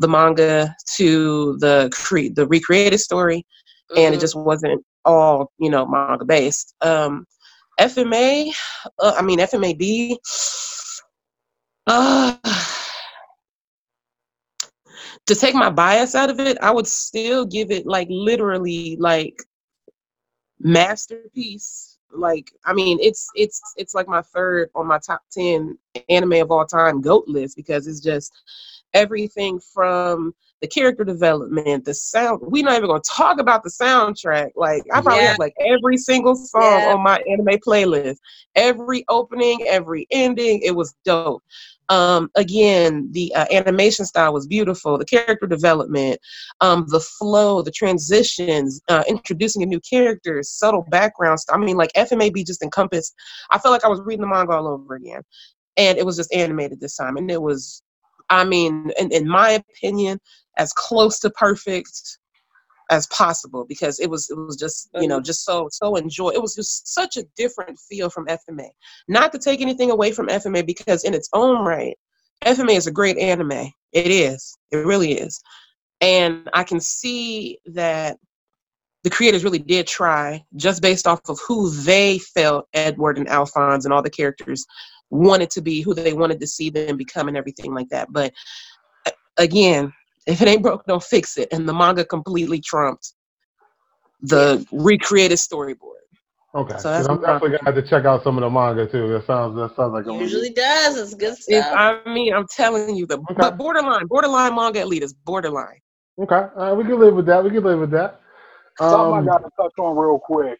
the manga to the cre- the recreated story mm-hmm. and it mm-hmm. just wasn't all you know manga based um fma uh, i mean fmab uh to take my bias out of it, I would still give it like literally like masterpiece. Like I mean, it's it's it's like my third on my top ten anime of all time goat list because it's just everything from the character development, the sound. We're not even gonna talk about the soundtrack. Like I probably yeah. have like every single song yeah. on my anime playlist. Every opening, every ending, it was dope. Um, again, the uh, animation style was beautiful. The character development, um, the flow, the transitions, uh, introducing a new character, subtle backgrounds. I mean, like FMAB just encompassed. I felt like I was reading the manga all over again, and it was just animated this time, and it was, I mean, in, in my opinion, as close to perfect as possible because it was it was just you know just so so enjoy it was just such a different feel from FMA. Not to take anything away from FMA because in its own right, FMA is a great anime. It is. It really is. And I can see that the creators really did try just based off of who they felt Edward and Alphonse and all the characters wanted to be, who they wanted to see them become and everything like that. But uh, again, if it ain't broke, don't fix it. And the manga completely trumped the recreated storyboard. Okay, So so that's I'm definitely gonna have to check out some of the manga too. That sounds that sounds like a Usually does. It's good If, stuff. I mean, I'm telling you, the Okay. but borderline, borderline manga elite is borderline. Okay, uh, we can live with that. We can live with that. Something Um, I got to touch on real quick.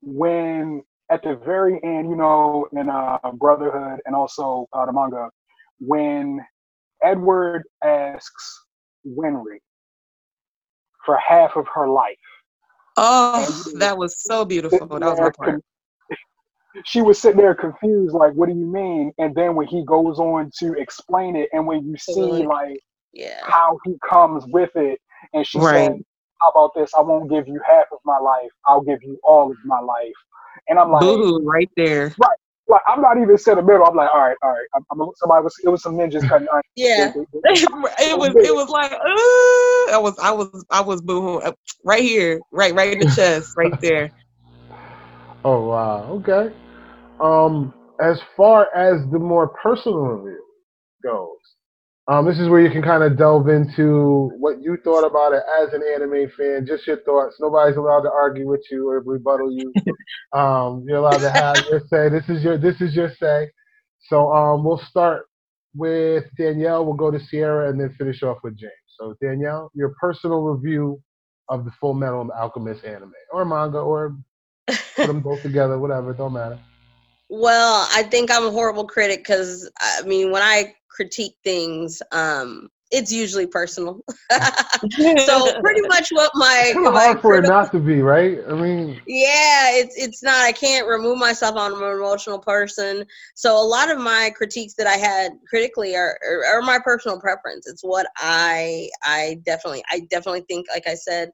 When at the very end, you know, in uh, Brotherhood and also uh, the manga, when Edward asks Winry for half of her life, Oh, that was so beautiful. That was my part. she was sitting there confused, like, "What do you mean?" And then when he goes on to explain it, and when you see Totally. like yeah. how he comes with it, and she Right. said, "How about this? I won't give you half of my life. I'll give you all of my life." And I'm like, Boo right there. Like I'm not even sentimental. I'm like, all right, all right. I'm, I'm somebody was it was some ninjas cutting. Yeah. it was it was like uh, I was I was I was boohoo right here, right right in the chest, right there. Oh wow. Okay. Um, as far as the more personal review goes, um, this is where you can kind of delve into what you thought about it as an anime fan. Just your thoughts. Nobody's allowed to argue with you or rebuttal you. um, you're allowed to have your say. This is your this is your say. So um, we'll start with Danielle. We'll go to Sierra and then finish off with James. So Danielle, your personal review of the Full Metal Alchemist anime or manga or put them both together, whatever. Don't matter. Well, I think I'm a horrible critic because I mean, when I critique things, um, it's usually personal. so pretty much what my, It's my hard for it not to be, right? I mean, yeah, it's it's not. I can't remove myself. I'm an emotional person, so a lot of my critiques that I had critically are, are are my personal preference. It's what I I definitely I definitely think. Like I said,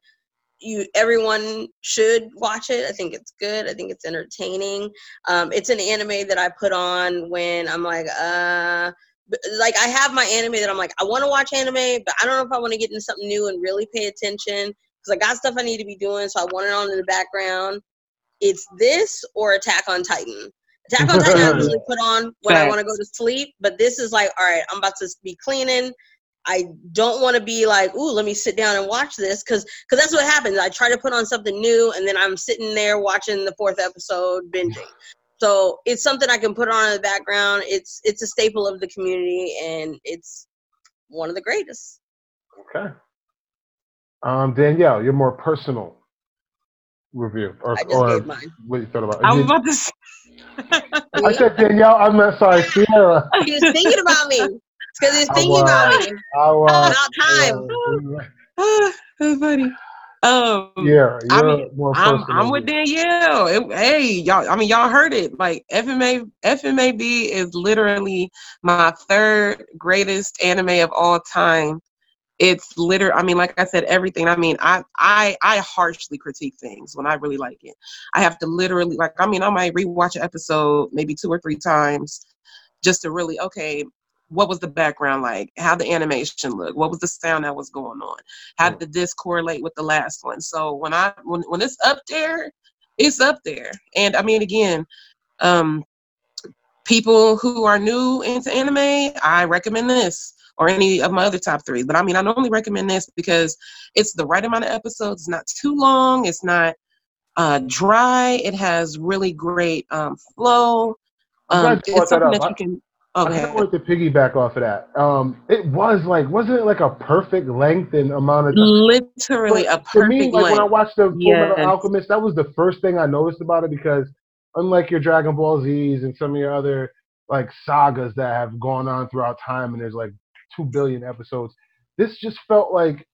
you everyone should watch it. I think it's good. I think it's entertaining. Um, it's an anime that I put on when I'm like uh. Like I have my anime that I'm like I want to watch anime, but I don't know if I want to get into something new and really pay attention because I got stuff I need to be doing, so I want it on in the background. It's this or Attack on Titan. Attack on Titan I usually put on when I want to go to sleep, but this is like, all right, I'm about to be cleaning. I don't want to be like, ooh, let me sit down and watch this, because because that's what happens. I try to put on something new, and then I'm sitting there watching the fourth episode, binging. So it's something I can put on in the background. It's it's a staple of the community, and it's one of the greatest. okay. Um, Danielle, your more personal review, or, I just or gave mine. what you thought about? I was about to say, I said Danielle. I meant sorry, Sierra. He was thinking about me. Because he's I thinking was. about me. I was. About time. ah, that's funny. Um, Yeah, I mean, I'm. I'm with Danielle. It- hey, y'all. I mean, y'all heard it. Like FMA FMAB is literally my third greatest anime of all time. It's literally. I mean, like I said, everything. I mean, I I I harshly critique things when I really like it. I have to literally like. I mean, I might rewatch an episode maybe two or three times just to really okay. What was the background like? How the animation look? What was the sound that was going on? How did this correlate with the last one? So when I when when it's up there, it's up there. And I mean again, um people who are new into anime, I recommend this or any of my other top three. But I mean I normally recommend this because it's the right amount of episodes, it's not too long, it's not uh dry, it has really great um flow. Um glad you brought it's that something up. that you can I okay. kind of wanted to piggyback off of that. Um, it was like, wasn't it like a perfect length and amount of time? Literally a to perfect me, like when I watched the Full Metal Alchemist, that was the first thing I noticed about it because unlike your Dragon Ball Z's and some of your other like sagas that have gone on throughout time and there's like two billion episodes, this just felt like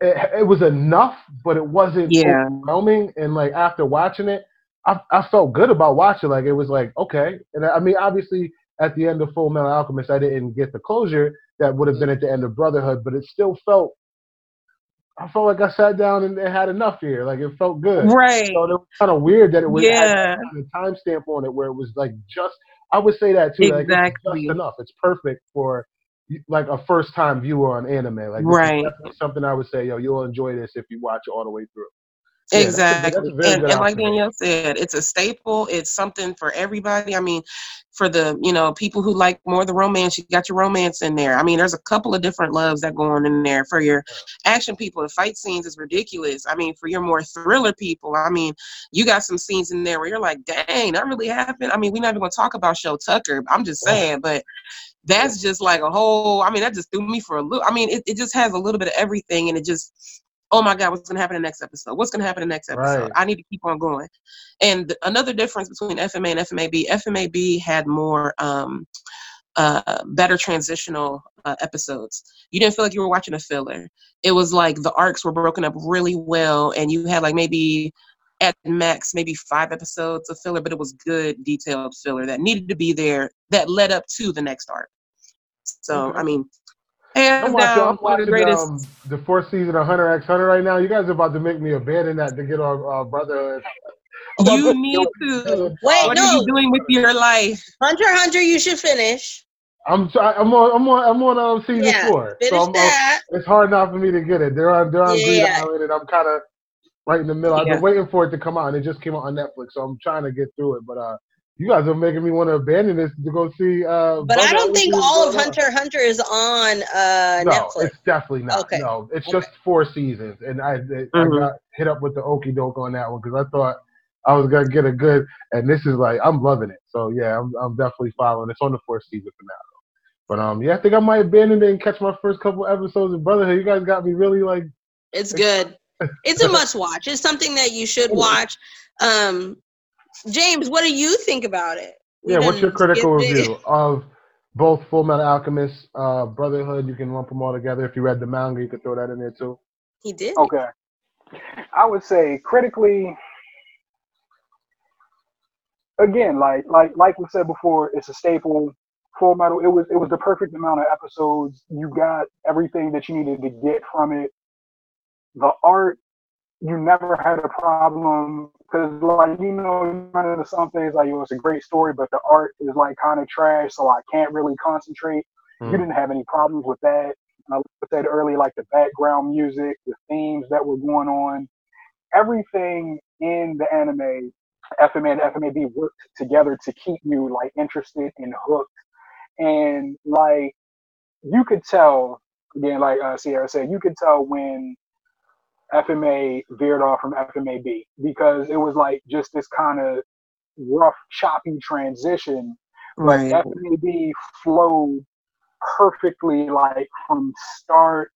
it, it was enough, but it wasn't Yeah. overwhelming. And like after watching it, I, I felt good about watching. Like it was like okay, and I mean obviously at the end of Full Metal Alchemist, I didn't get the closure that would have been at the end of Brotherhood, but it still felt. I felt like I sat down and, and had enough here. Like it felt good. Right. So it was kind of weird that it was Yeah. a timestamp on it where it was like just. I would say that too. Like, it's Exactly. just enough. It's perfect for like a first time viewer on anime. Like Right. something I would say, yo, you'll enjoy this if you watch it all the way through. Yeah, that's a- exactly. that's a and, and like. Danielle said, it's a staple. It's something for everybody. I mean, for the you know people who like more the romance, you got your romance in there. I mean, there's a couple of different loves that go on in there. For your action people, the fight scenes is ridiculous. I mean, for your more thriller people, I mean, you got some scenes in there where you're like, dang, that really happened. I mean, we're not even gonna talk about Shou Tucker. I'm just saying, but that's just like a whole. I mean, that just threw me for a loop. I mean, it, it just has a little bit of everything, and it just oh my god what's going to happen in the next episode? What's going to happen in the next episode? Right. i need to keep on going. And another difference between fma and fmab fmab had more um uh better transitional uh, episodes. You didn't feel like you were watching a filler. It was like the arcs were broken up really well and you had like maybe at max maybe five episodes of filler but it was good detailed filler that needed to be there that led up to the next arc. So Okay. i mean I'm watching, down I'm watching the greatest um, the fourth season of Hunter x Hunter right now. You guys are about to make me abandon that to get our uh, Brotherhood. You need to. Wait, What are no, you doing with your life? Hunter x Hunter, you should finish. I'm try- I'm on I'm on I'm on um, season Yeah, four. Finish So I'm, uh, that. it's hard enough for me to get it. They're on they're on Greed Yeah. Island and I'm kind of right in the middle. I've been waiting for it to come out and it just came out on Netflix. So I'm trying to get through it. But uh, you guys are making me want to abandon this to go see. Uh, But I don't think all of what's going on. Hunter Hunter is on uh, No, Netflix. it's definitely not. Okay. No, it's Okay. just four seasons, and I I Mhm. got hit up with the okey doke on that one because I thought I was gonna get a good, and this is like I'm loving it. So yeah, I'm I'm definitely following. It's on the fourth season for now. But um, yeah, I think I might abandon it and catch my first couple episodes of Brotherhood. You guys got me really like It's good. It's a must watch. It's something that you should watch. Um, James, what do you think about it? We yeah. What's your critical skipped it. review of both Full Metal Alchemist, uh, Brotherhood? You can lump them all together. If you read the manga, you could throw that in there too. He did. Okay. I would say critically, again, like like like we said before, it's a staple. Full Metal. It was it was the perfect amount of episodes. You got everything that you needed to get from it. The art, you never had a problem because like you know, run into some things like yo, it's a great story, but the art is like kind of trash, so I can't really concentrate. Hmm. You didn't have any problems with that. I said earlier, like the background music, the themes that were going on, everything in the anime, FMA and FMAB worked together to keep you like interested and hooked. And like you could tell, again, like uh, Sierra said, you could tell when FMA veered off from FMAB because it was like just this kind of rough, choppy transition Right. FMAB flowed perfectly, like from start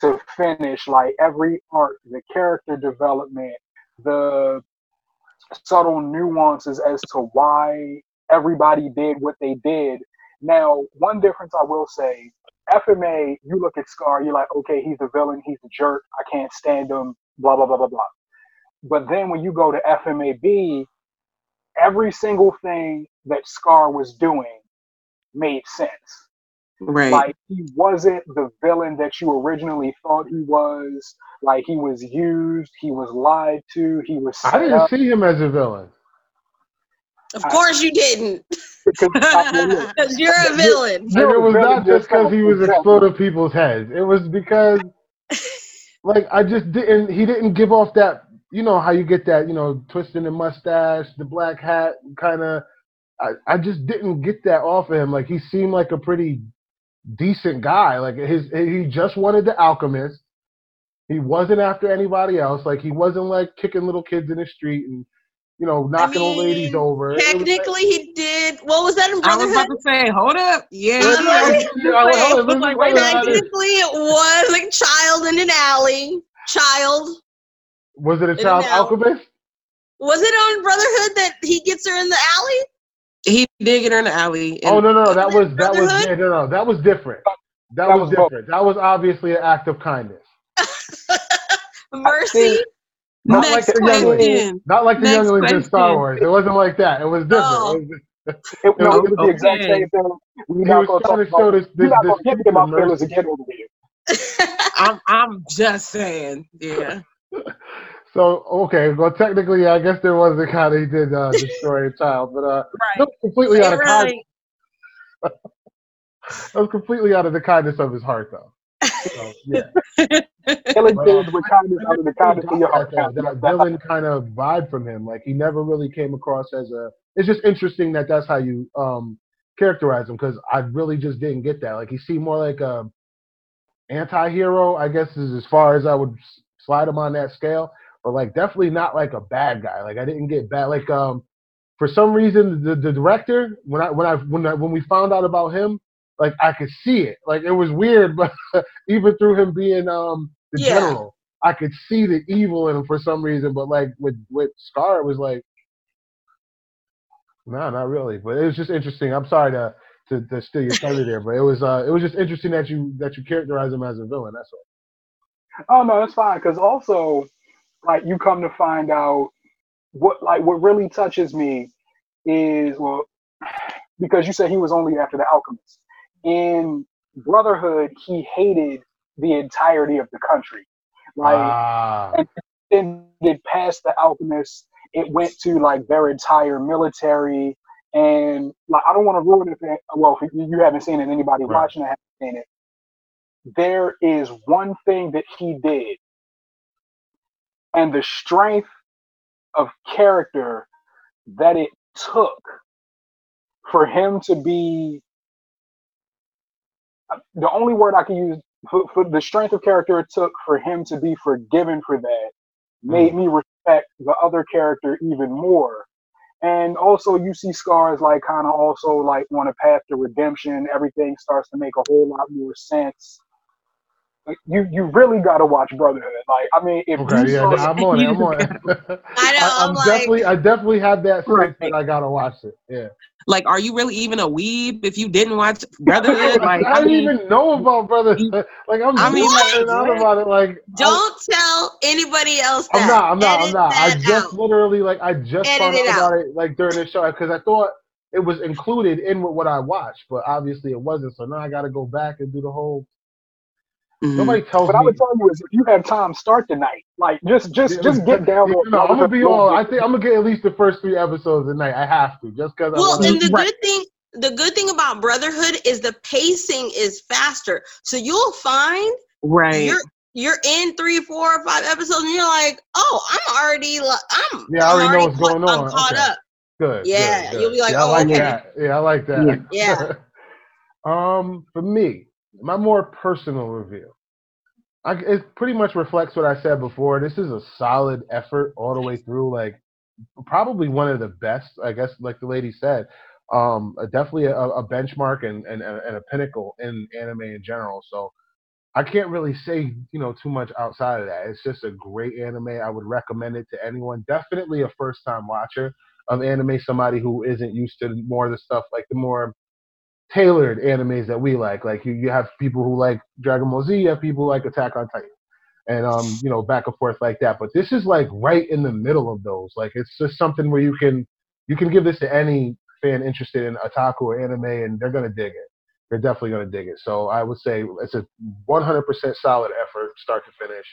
to finish. Like every arc, the character development, the subtle nuances as to why everybody did what they did. Now, one difference I will say, FMA, you look at Scar, you're like, okay, he's a villain, he's a jerk, I can't stand him, blah blah blah blah blah. But then when you go to FMAB, every single thing that Scar was doing made sense. Right. Like he wasn't the villain that you originally thought he was. Like he was used, he was lied to, he was I didn't up see him as a villain. Of course you didn't, because you're a villain. And it was not just because he was exactly. exploding people's heads. It was because, like, I just didn't. He didn't give off that. You know how you get that. You know, twisting the mustache, the black hat, kind of. I, I just didn't get that off of him. Like he seemed like a pretty decent guy. Like his he just wanted the alchemist. He wasn't after anybody else. Like he wasn't like kicking little kids in the street and you know knocking old ladies over. It was like- Technically, he did. What was that in Brotherhood? I was about Brotherhood? to say, hold up. Yeah. Yeah, I'm like- uh-huh. hold on, like, wait a minute. Technically, it was a child in an alley. Child. Was it a child alchemist? Was it on Brotherhood that he gets her in the alley? He did get her in the alley. Oh no, no, no, that was that was yeah, no, no, that was different. That, That was, was both. different. That was obviously an act of kindness. Mercy. Not Next like the younglings. question. Not like the Next younglings in Star. Wars. It wasn't like that. It was different. Oh. It was, it, no, it was the Okay. exact same thing. We're not gonna trying talk to show about. this We're this, not this gonna get truth about of mercy. fillers again over here. I'm, I'm just saying. Yeah. So okay, well technically, I guess there was a kind of he did uh, destroy a child, but uh, that was completely out of Right. context. That was completely out of the kindness of his heart, though. So, yeah. Killing uh, with kindness out of the kindness of your heart. that, that villain kind of vibe from him. Like he never really came across as a. It's just interesting that that's how you um characterize him because I really just didn't get that. Like he seemed more like a anti-hero, I guess, is as far as I would slide him on that scale. But like definitely not like a bad guy. Like I didn't get bad. Like um, for some reason the, the director when I when I when I, when we found out about him, like I could see it. Like it was weird, but even through him being um the Yeah. general, I could see the evil in him for some reason. But like with with Scar, it was like, no, not really. But it was just interesting. I'm sorry to to, to steal your thunder there, but it was uh it was just interesting that you that you characterize him as a villain. That's all. Oh no, that's fine. Because also, like, you come to find out what, like, what really touches me is well, because you said he was only after the alchemist. In Brotherhood, he hated the entirety of the country. Like, ah, and then it passed the alchemist. It went to like their entire military, and like I don't want to ruin it. Well, if you you haven't seen it, anybody Right. watching it hasn't seen it. There is one thing that he did, and the strength of character that it took for him to be the only word I can use for, for the strength of character it took for him to be forgiven for that made mm. me respect the other character even more. And also, you see Scar as like kind of also like on a path to redemption. Everything starts to make a whole lot more sense. Like, You you really got to watch Brotherhood. Like I mean, if okay, you yeah, saw, I'm on it. I'm on it. I know, I, I'm am like- definitely, I definitely had that sense that I gotta watch it. Yeah, Like, are you really even a weeb if you didn't watch Brotherhood? Like, I I didn't mean, even know about Brotherhood. Like I'm I mean, just like, out about it. Like Don't tell anybody else that. I'm not. I'm not. I'm not. I just out. literally like I just Edit found out it out. about it like during the show because I thought it was included in what I watched, but obviously it wasn't. So now I got to go back and do the whole. Mhm. Nobody tells what I would tell you is if you have time, start tonight. Like just just just get down. You know, I'm gonna be a little all. I think I'm gonna get at least the first three episodes a night. I have to just because. Well, I and the Right. good thing, the good thing about Brotherhood is the pacing is faster. So you'll find right. you're you're in three, four, or five episodes, and you're like, oh, I'm already, li- I'm, Yeah, I I'm already know what's caught- going on. I'm caught Okay. up. good. Yeah, good, you'll be like, yeah, I oh, like okay. that. Yeah, I like that. Yeah. um, for me, my more personal review. I, it pretty much reflects what I said before. This is a solid effort all the way through. Like, probably one of the best, I guess, like the lady said. Um, definitely a, a benchmark and, and, and a pinnacle in anime in general. So I can't really say, you know, too much outside of that. It's just a great anime. I would recommend it to anyone. Definitely a first time watcher of anime, somebody who isn't used to more of the stuff like the more tailored animes that we like. Like you, you have people who like Dragon Ball Z, you have people who like Attack on Titan. And um, you know, back and forth like that. But this is like right in the middle of those. Like it's just something where you can you can give this to any fan interested in otaku or anime and they're gonna dig it. They're definitely gonna dig it. So I would say it's a 100% solid effort, start to finish.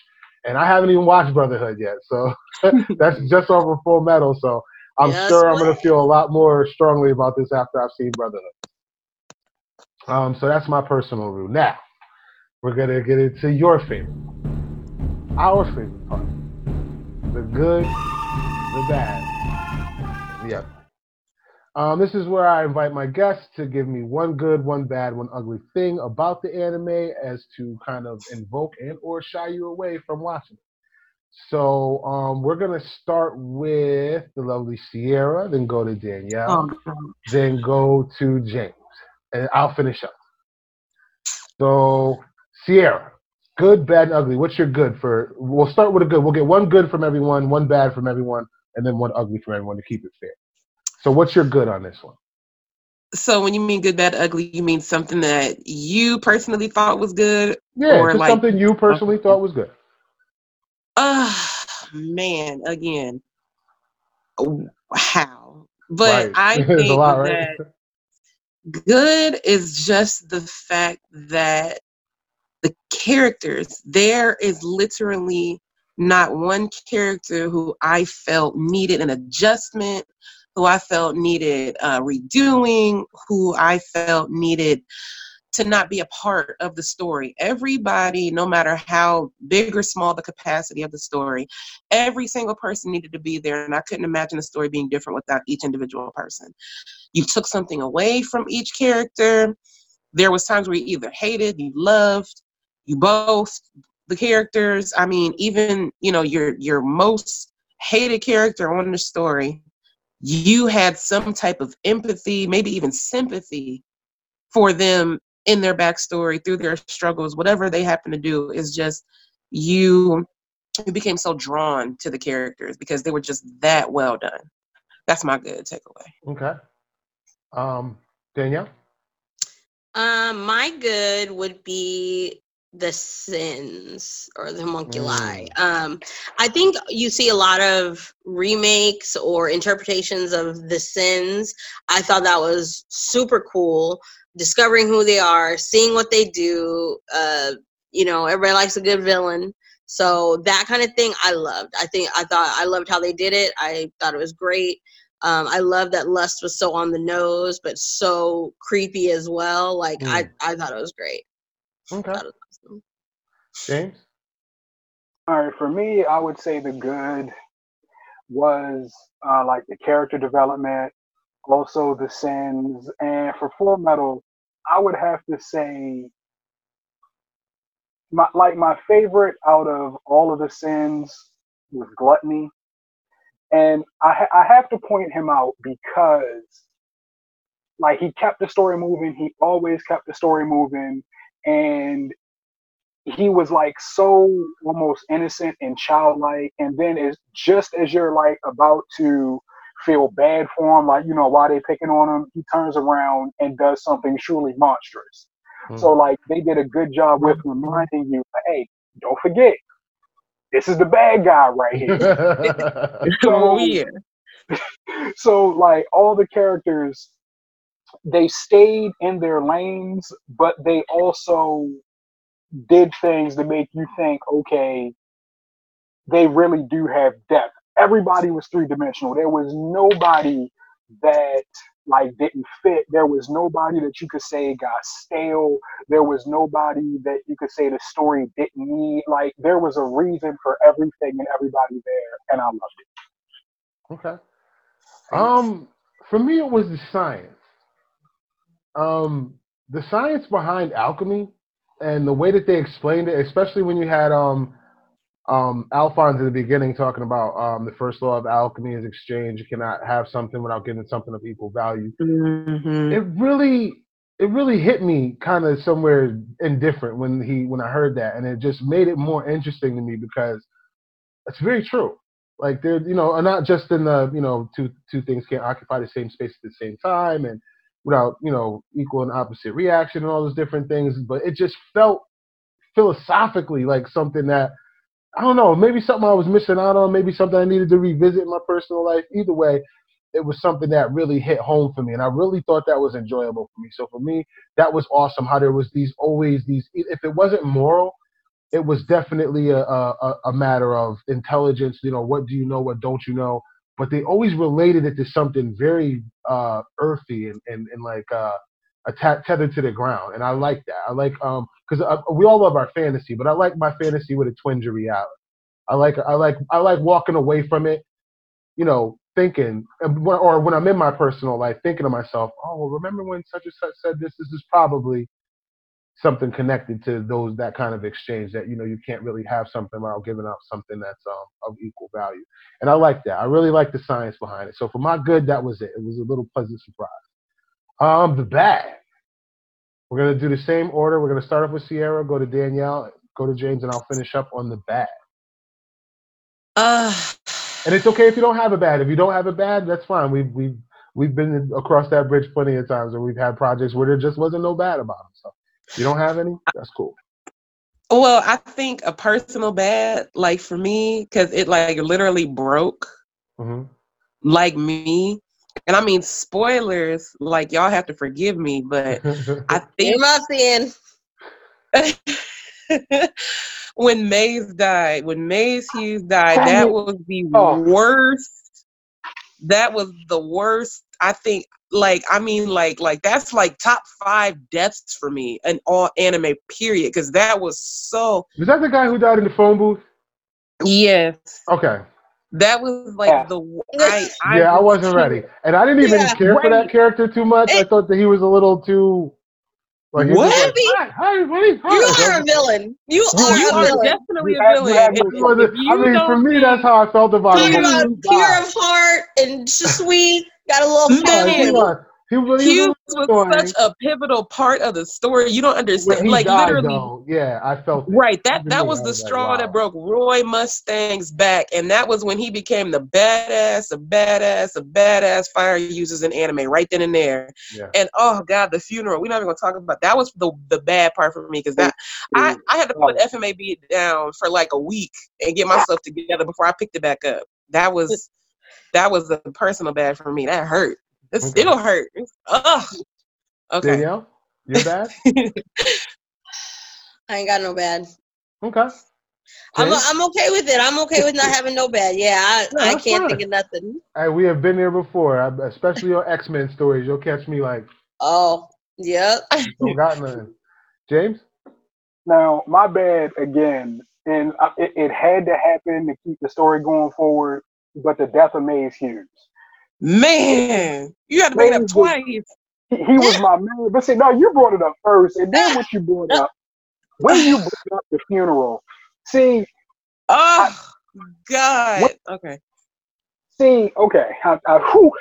And I haven't even watched Brotherhood yet, so that's just over Full Metal. So I'm Yes, sure I'm gonna feel a lot more strongly about this after I've seen Brotherhood. Um, so that's my personal rule. Now we're gonna get into your favorite, our favorite part: the good, the bad, the ugly. Um, this is where I invite my guests to give me one good, one bad, one ugly thing about the anime, as to kind of invoke and or shy you away from watching it. So um, we're gonna start with the lovely Sierra, then go to Danielle, Oh, then go to James, and I'll finish up. So, Sierra, good, bad, and ugly. What's your good for? We'll start with a good. We'll get one good from everyone, one bad from everyone, and then one ugly from everyone to keep it fair. So, what's your good on this one? So when you mean good, bad, ugly, you mean something that you personally thought was good? Yeah, Or just like- something you personally thought was good. Uh man, again. How? But Right. I think lot, right? that good is just the fact that the characters, there is literally not one character who I felt needed an adjustment, who I felt needed uh, redoing, who I felt needed to not be a part of the story. Everybody, no matter how big or small the capacity of the story, every single person needed to be there. And I couldn't imagine the story being different without each individual person. You took something away from each character. There was times where you either hated, you loved, you both the characters. I mean, even you know your your most hated character on the story, you had some type of empathy, maybe even sympathy for them in their backstory, through their struggles, whatever they happen to do, is just you you became so drawn to the characters because they were just that well done. That's my good takeaway. Okay. Um, Danielle? Um, my good would be the sins or the homunculi. Mm. Um, I think you see a lot of remakes or interpretations of the sins. I thought that was super cool. Discovering who they are, seeing what they do. Uh, you know, everybody likes a good villain. So that kind of thing I loved. I think I thought I loved how they did it. I thought it was great. Um, I love that Lust was so on the nose, but so creepy as well. Like mm. I, I thought it was great. Okay. James? All right, for me, I would say the good was uh, like the character development, also the sins, and for Full Metal, I would have to say my like my favorite out of all of the sins was gluttony, and I I have to point him out because like he kept the story moving. He always kept the story moving, and he was like so almost innocent and childlike and then it's just as you're like about to feel bad for him like you know why they picking on him he turns around and does something truly monstrous mm. so like they did a good job with reminding you hey don't forget this is the bad guy right here so, yeah. so like all the characters they stayed in their lanes but they also did things to make you think, okay, they really do have depth. Everybody was three dimensional. There was nobody that like didn't fit. There was nobody that you could say got stale. There was nobody that you could say the story didn't need. Like there was a reason for everything and everybody there, and I loved it. Okay. Um, for me, it was the science. Um, the science behind alchemy and the way that they explained it, especially when you had um um Alphonse in the beginning talking about um the first law of alchemy is exchange. You cannot have something without giving something of equal value. Mm-hmm. It really it really hit me kind of somewhere indifferent when he when I heard that, and it just made it more interesting to me because it's very true. Like there, you know, not just in the you know two two things can't occupy the same space at the same time, and without you know equal and opposite reaction and all those different things but it just felt philosophically like something that i don't know maybe something i was missing out on maybe something i needed to revisit in my personal life. Either way it was something that really hit home for me and i really thought that was enjoyable for me. So for me that was awesome how there was these always these if it wasn't moral it was definitely a, a, a matter of intelligence you know what do you know what don't you know but they always related it to something very uh, earthy and, and, and like uh, tethered to the ground. And I like that. I like um because uh, we all love our fantasy, but I like my fantasy with a twinge of reality. I like I like I like walking away from it, you know, thinking or when I'm in my personal life, thinking to myself, oh, remember when such and such said this? This is probably something connected to those that kind of exchange that you know you can't really have something without giving up something that's um, of equal value. And i like that. I really like the science behind it. So for my good that was it. It was a little pleasant surprise. Um the bad we're going to do the same order. We're going to start off with sierra go to danielle go to james and i'll finish up on the bad uh and it's okay if you don't have a bad if you don't have a bad that's fine. We've we've we've been across that bridge plenty of times and we've had projects where there just wasn't no bad about them so you don't have any? That's cool. Well, I think a personal bad, like for me, because it like literally broke, mm-hmm. like me. And I mean, spoilers, like y'all have to forgive me, but I think. in. when Maes died, when Maes Hughes died, that was the oh. worst. That was the worst I think like I mean like like that's like top five deaths for me in all anime period because that was so Was that the guy who died in the phone booth? yes Okay. that was like Yeah. the I, I yeah, I was wasn't ready, and I didn't even Yeah, care for that character too much. I thought that he was a little too. Like, What? just Heavy. Like, hi, hi, buddy, hi. You are a villain. You You are you a are villain. definitely a villain. you have If- to- he wasn't- if I mean, for me, that's how I felt about him. Pure, of- was pure fine. heart and just sweet. Got a little Man. Like, he was. He was, Hughes was such a pivotal part of the story. You don't understand. Like died, literally, though, yeah, I felt it. right? That that was the straw wow. that broke Roy Mustang's back, and that was when he became the badass, a badass, a badass fire users in anime right then and there. Yeah. And oh god, the funeral. We're not even gonna talk about that. Was the the bad part for me because that I I had to put FMAB down for like a week and get ah. myself together before I picked it back up. That was that was a personal bad for me. That hurt. It Okay. still hurt. Ugh. Okay. Danielle, you're bad. I ain't got no bad. okay. I'm, James? I'm okay with it. I'm okay with not having no bad. Yeah, I, Yeah, I can't fine. think of nothing. Hey, we have been there before, I- especially on X Men stories. You'll catch me like, Oh, yep. don't got nothing. James, Now, my bad again, and I- it, it had to happen to keep the story going forward. But the death of Maes Hughes, Man, you had to bring it up Maes was- twice. he, he was my man. But see, no, you brought it up first, and then what you brought up when you brought up the funeral. See, Oh God. What- Okay. see, okay, I, I, whew.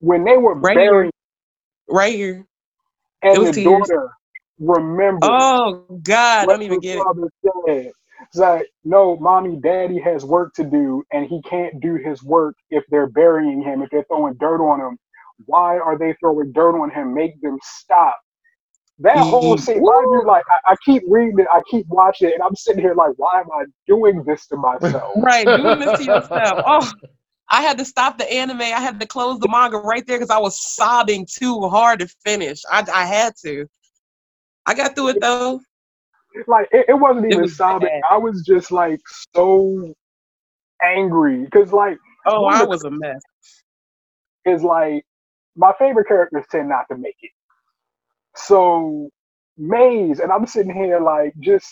when they were Right burying, Right here. and was the tears. daughter remembered. Oh God. I don't even get it. said. It's like, no, mommy, daddy has work to do, and he can't do his work if they're burying him, if they're throwing dirt on him. Why are they throwing dirt on him? Make them stop. That whole Ye- scene, mind you, like, I, I keep reading it, I keep watching it, and I'm sitting here like, why am I doing this to myself? Right, doing this to yourself. Oh, I had to stop the anime. I had to close the manga right there because I was sobbing too hard to finish. I, I had to. I got through it though. Like, it, it wasn't It even was sobbing. bad. I was just like so angry because, like, oh, I was a mess. is like my favorite characters tend not to make it. So Maes, and I'm sitting here like just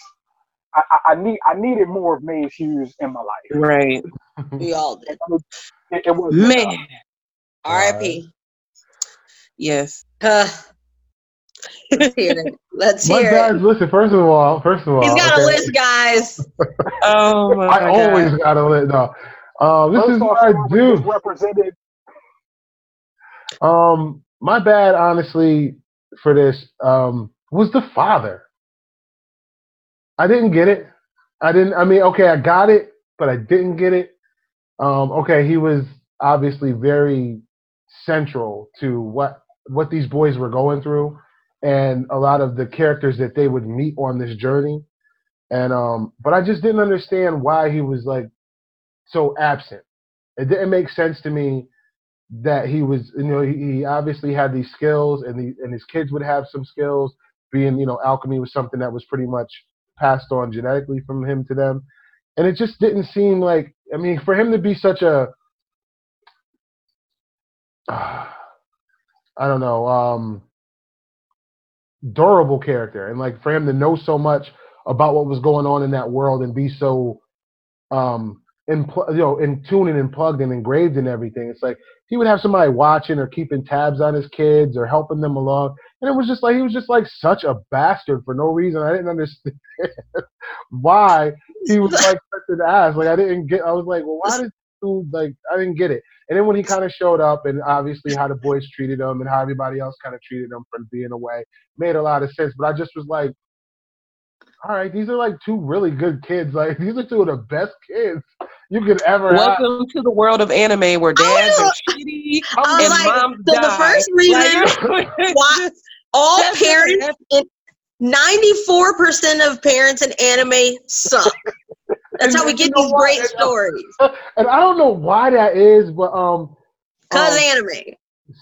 I, I, I need I needed more of Maes Hughes in my life. Right, We all did. It, it was man. R.I.P. Yes. Uh, let's hear it. Let's my hear guys, it. listen. First of all, first of all, He's got a list, guys. Oh my god. I God. always got a list. No, uh, this First is what I do. represented. Um, my bad, honestly, for this um, was the father. I didn't get it. I didn't. I mean, okay, I got it, but I didn't get it. Um, okay, he was obviously very central to what what these boys were going through, and a lot of the characters that they would meet on this journey. And um, but I just didn't understand why he was like so absent. It didn't make sense to me that he was you know he, obviously had these skills and the, and his kids would have some skills being you know alchemy was something that was pretty much passed on genetically from him to them and it just didn't seem like i mean for him to be such a i don't know um durable character and like for him to know so much about what was going on in that world and be so um in you know in tune and plugged and engraved in everything it's like he would have somebody watching or keeping tabs on his kids or helping them along. And it was just like he was just like such a bastard for no reason. I didn't understand why he was like such an ass. Like I didn't get. I was like, well, why did dude like? I didn't get it. And then when he kind of showed up, and obviously how the boys treated him and how everybody else kind of treated him from being away made a lot of sense. But I just was like, all right, these are like two really good kids. Like these are two of the best kids you could ever have. Welcome to the world of anime where dads are shitty I and like, moms so the first reason Like, why all that's- parents, ninety-four percent of parents in anime suck. That's how we get these great And, uh, stories. and I don't know why that is, but um, Cause um, anime.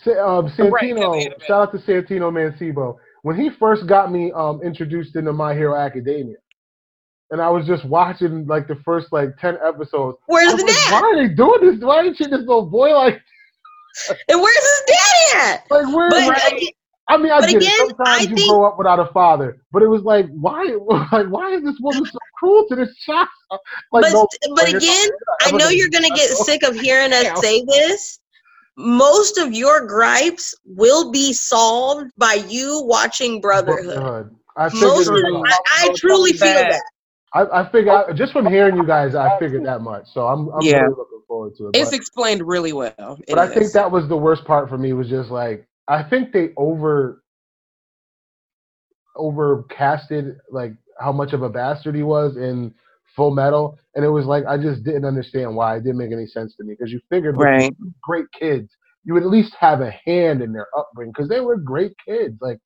Sa- um, Right, 'cause Santino, anime. shout out to Santino Mancebo. When he first got me um, introduced into My Hero Academia, and I was just watching like the first like ten episodes. Where's was the like, dad? why are they doing this? Why are they treating this little boy like? and where's his daddy at? Like where? But right? again, I mean, I but get again, it. Sometimes I you think- grow up without a father, but it was like, why? Like, why is this woman so cruel to this child? Like, but no, but like, again, I know you're gonna get sick of hearing us say this. Most of your gripes will be solved by you watching Brotherhood. Brotherhood. I. Most of them. I, I truly feel Bad. that. I, I figured I, just from hearing you guys, I figured that much. So I'm, I'm Yeah. really looking forward to it. It's But, explained really well. It but I think that was the worst part for me. Was just like I think they over overcasted like how much of a bastard he was in Full Metal, and it was like I just didn't understand why. It didn't make any sense to me because you figured with right. great kids, you would at least have a hand in their upbringing because they were great kids, like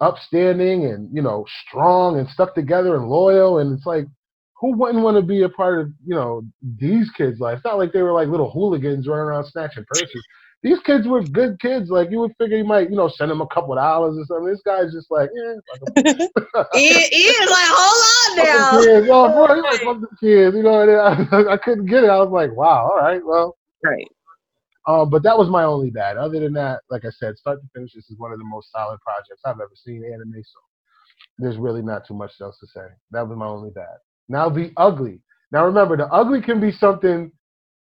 upstanding and you know strong and stuck together and loyal. And it's like, who wouldn't want to be a part of you know these kids' life? It's not like they were like little hooligans running around snatching purses. These kids were good kids. Like you would figure you might you know send them a couple of dollars or something. This guy's just like, eh. He, he is like, hold on now. kids. Oh, bro, you like them kids. You know, I, I couldn't get it. I was like, wow, all right, well. Right. Um, but that was my only bad. Other than that, like I said, start to finish, this is one of the most solid projects I've ever seen anime. So there's really not too much else to say. That was my only bad. Now the ugly. Now remember, the ugly can be something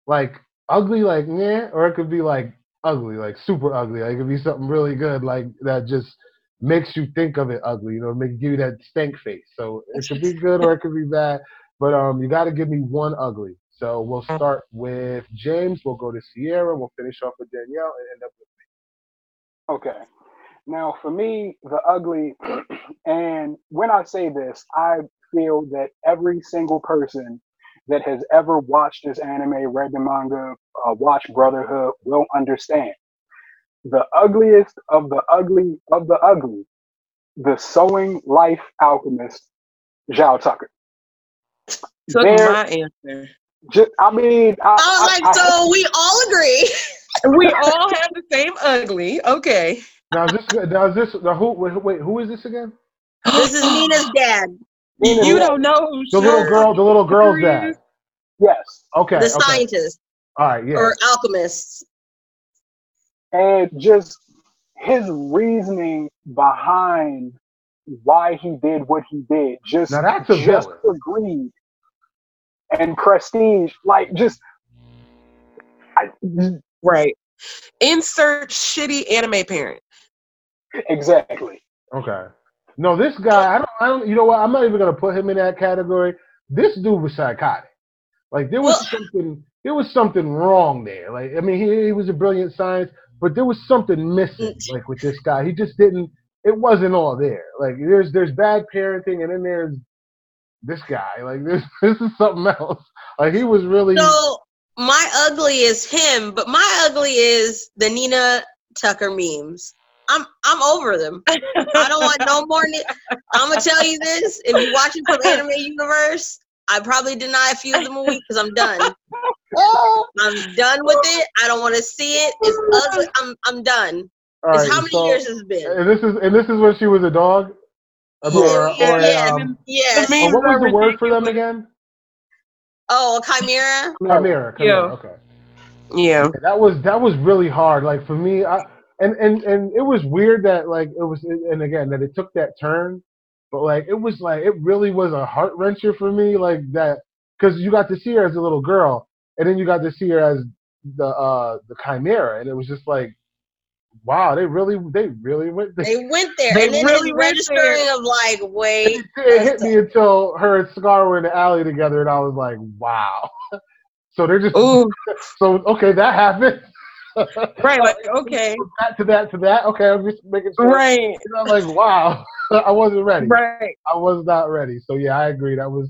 like ugly, like yeah, or it could be like ugly, like super ugly. Like it could be something really good, like that just makes you think of it ugly. You know, make give you that stank face. So it could be good or it could be bad. But um, you got to give me one ugly. So we'll start with James. We'll go to Sierra. We'll finish off with Danielle and end up with me. Okay. Now, for me, the ugly, and when I say this, I feel that every single person that has ever watched this anime, read the manga, uh, watched Brotherhood will understand. The ugliest of the ugly of the ugly, the sewing life alchemist, Shou Tucker. Took There- my answer. Just, I mean, I, I was like, so we all agree. We all have the same ugly. Okay. now. Is this now is this now who wait, wait who is this again? This is Nina's dad, Nina's You don't know who The little girl. The little girl's Tucker dad. yes, Okay. the okay. scientist All right. Yeah. or alchemists. and just his reasoning behind why he did what he did just Now that's a just villain. for greed and prestige like just I, Right. Insert shitty anime parent. exactly Okay. No, this guy. I don't. I don't. You know what? I'm not even gonna put him in that category. This dude was psychotic. Like there was Well- something. There was something wrong there. Like I mean, he, he was a brilliant science, but there was something missing. Mm. Like with this guy, he just didn't. It wasn't all there. Like there's there's bad parenting, and then there's this guy. Like this this is something else. Like he was really. So my ugly is him, but my ugly is the Nina Tucker memes. I'm I'm over them. I don't want no more. Ni- I'm gonna tell you this: if you're watching from Anime Universe, I probably deny a few of them a week because I'm done. I'm done with it. I don't want to see it. It's ugly. I'm I'm done. all It's how many so- years it's been? And this is and this is when she was a dog. Or, or, Yeah, or, yeah. um, Yes. Or what was the word for them again? Oh, a chimera. Chimera. Chimera. Yeah. Okay. Yeah. that was that was really hard like for me i and and and it was weird that like it was and again that it took that turn but like it was like it really was a heart wrencher for me like that because you got to see her as a little girl and then you got to see her as the uh the chimera and it was just like wow they really they really went They went there, They and then really registering of like, wait, it hit me until her and Scar were in the alley together and i was like wow. So they're just Ooh. so okay that happened Right. Like, okay. that to that to that okay i'm just making sure Right. And I'm like, wow, I wasn't ready. Right. I was not ready. So yeah, I agree. That was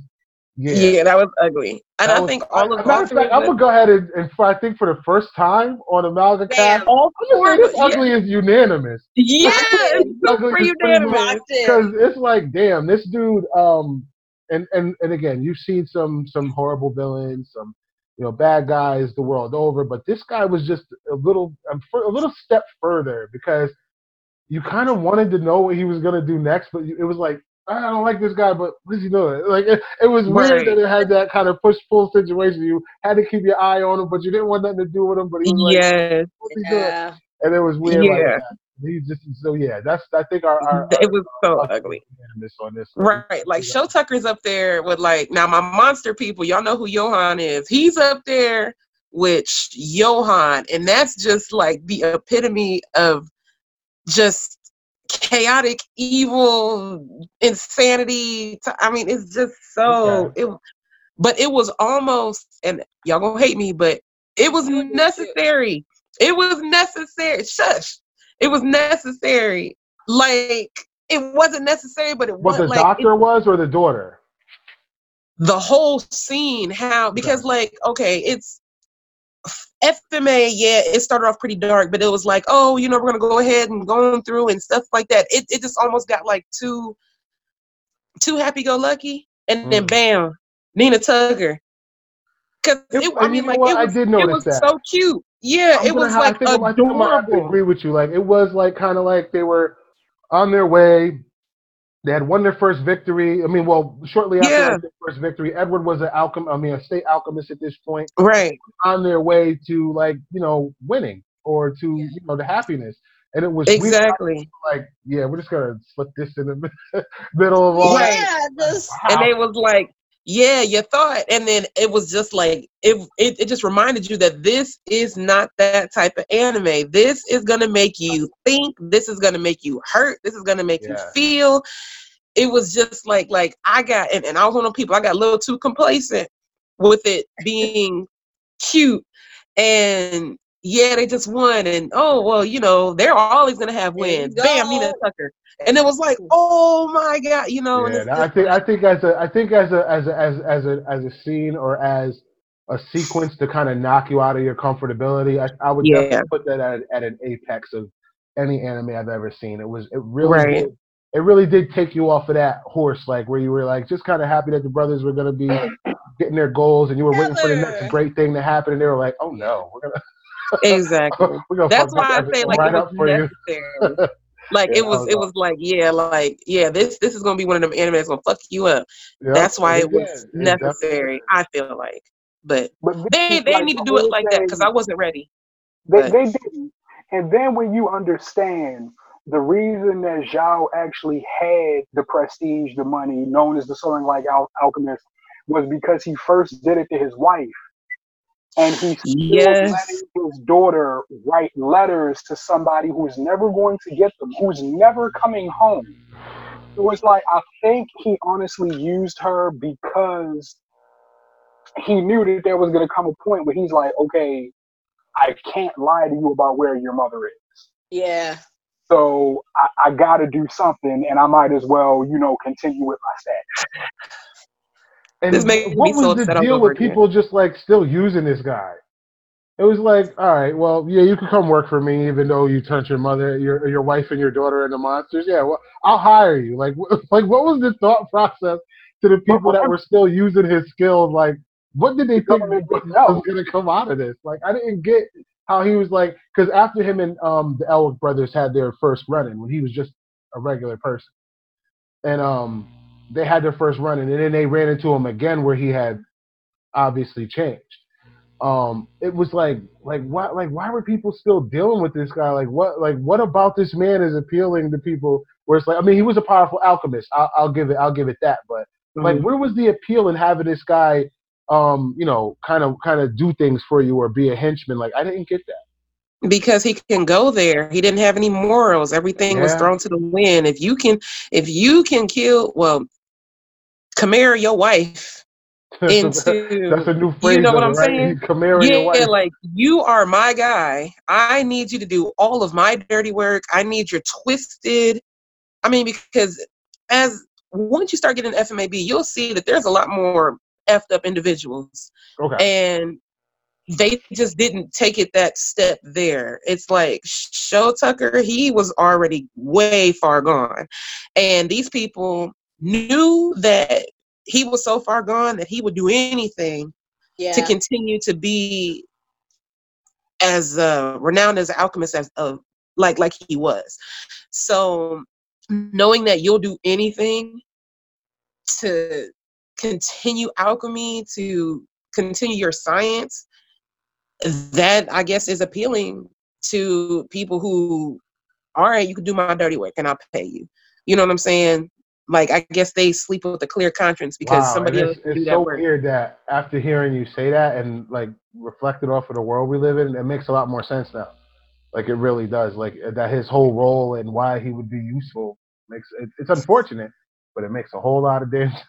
yeah. Yeah. that was ugly. And That I was- think all I- of matter of fact, I'm gonna go ahead and, and for, I think for the first time on Amalga Damn. Cast, all four. this ugly is unanimous Yeah. It's super unanimous. because it's like, damn, this dude. Um, and and and again, you've seen some some horrible villains, some you know bad guys the world over, but this guy was just a little um, a little step further because you kind of wanted to know what he was gonna do next, but it was like I don't like this guy, but what is he doing? Like it, it was weird that it had that kind of push pull situation. You had to keep your eye on him, but you didn't want nothing to do with him. But he was like, yes, what's he doing? Yeah. And it was weird. Like Yeah. that. He just so yeah. That's I think our, our, it our was so ugly. on this. Right, like Shou Tucker's up there with like now my monster people. Y'all know who Johan is. He's up there with Johan, and that's just like the epitome of just chaotic, evil, insanity. I mean, it's just so. It, but it was almost, and y'all gonna hate me, but it was necessary. It was necessary. Shush. It was necessary. Like it wasn't necessary, but it was. What the like doctor was or the daughter? the whole scene how because like okay it's FMA yeah it started off pretty dark but it was like oh you know we're gonna go ahead and going through and stuff like that it, it just almost got like too too happy go lucky and then Mm. bam Nina Tucker because It- it, I mean like what? it I was, did it was that. so cute yeah I'm it was like I think, I think I to agree with you. Like it was like kind of like they were on their way. They had won their first victory. I mean, well, shortly after Yeah. their first victory, Edward was an alchem. I mean, a state alchemist at this point, right on their way to like you know winning or to you know the happiness. And it was weird, exactly like yeah, we're just gonna split this in the middle of all. Yeah, just and they was like yeah you thought and then it was just like it, it it just reminded you that this is not that type of anime. This is going to make you think this is going to make you hurt this is going to make you feel. It was just like like i got and, and i was one of people i got a little too complacent with it being cute and yeah they just won and oh well you know they're always going to have wins bam go. nina tucker and it was like oh my god you know Yeah, it's I think I think as a I think as a as a as as a as a scene or as a sequence to kind of knock you out of your comfortability, I, I would Yeah. definitely put that at, at an apex of any anime I've ever seen. It was it really Right. did, it really did take you off of that horse, like where you were like just kind of happy that the brothers were gonna be getting their goals, and you were waiting for the next great thing to happen, and they were like, oh no, we're gonna exactly That's why I say like right it was necessary. Like Yeah, it was, it uh-huh. was like yeah, like yeah, this this is gonna be one of them anime that's gonna fuck you up. Yep, That's why it it was did. Necessary. I feel like, but But they they like need to do it like that because I wasn't ready. They, But- they didn't. And then when you understand the reason that Shou actually had the prestige, the money, known as the Soaring Like Al- Alchemist, was because he first did it to his wife. And he's still Yes. letting his daughter write letters to somebody who's never going to get them, who's never coming home. It was like, I think he honestly used her because he knew that there was going to come a point where he's like, okay, I can't lie to you about where your mother is. yeah. So I, I got to do something, and I might as well, you know, continue with my status. And This makes me what so was the upset deal with again. people just like still using this guy? It was like, all right, well, yeah, you can come work for me, even though you turned your mother, your your wife, and your daughter into monsters. Yeah, well, I'll hire you. Like, like, what was the thought process to the people that were still using his skills? Like, what did they think was going to come out of this? Like, I didn't get how he was like, because after him and um the Elric brothers had their first run-in when he was just a regular person, and um they had their first run-in, and then they ran into him again where he had obviously changed. Um, it was like, like what, like why were people still dealing with this guy? Like what, like what about this man is appealing to people? Where it's like, I mean, he was a powerful alchemist. I'll, I'll give it, I'll give it that. But like, where was the appeal in having this guy, um, you know, kind of, kind of do things for you or be a henchman? Like, I didn't get that. because he can go there. He didn't have any morals. Everything was thrown to the wind. If you can, if you can kill, well, Chimera, your wife, into That's a new phrase. you know what I'm right? saying? Chimera, your yeah, wife. like you are my guy. I need you to do all of my dirty work. I need your twisted. I mean, because as once you start getting FMAB, you'll see that there's a lot more effed up individuals, okay. and they just didn't take it that step there. It's like Shou Tucker, he was already way far gone, and these people knew that he was so far gone that he would do anything Yeah. to continue to be as uh, renowned as an alchemist as uh, like like he was. So knowing that you'll do anything to continue alchemy, to continue your science, that I guess is appealing to people who, all right, you can do my dirty work and I'll pay you. You know what I'm saying? Like I guess they sleep with a clear conscience because Wow, somebody and else it's, can it's that so work. weird that after hearing you say that and like reflected off of the world we live in, it makes a lot more sense now. Like it really does. Like that his whole role and why he would be useful makes it, it's unfortunate, but it makes a whole lot of difference.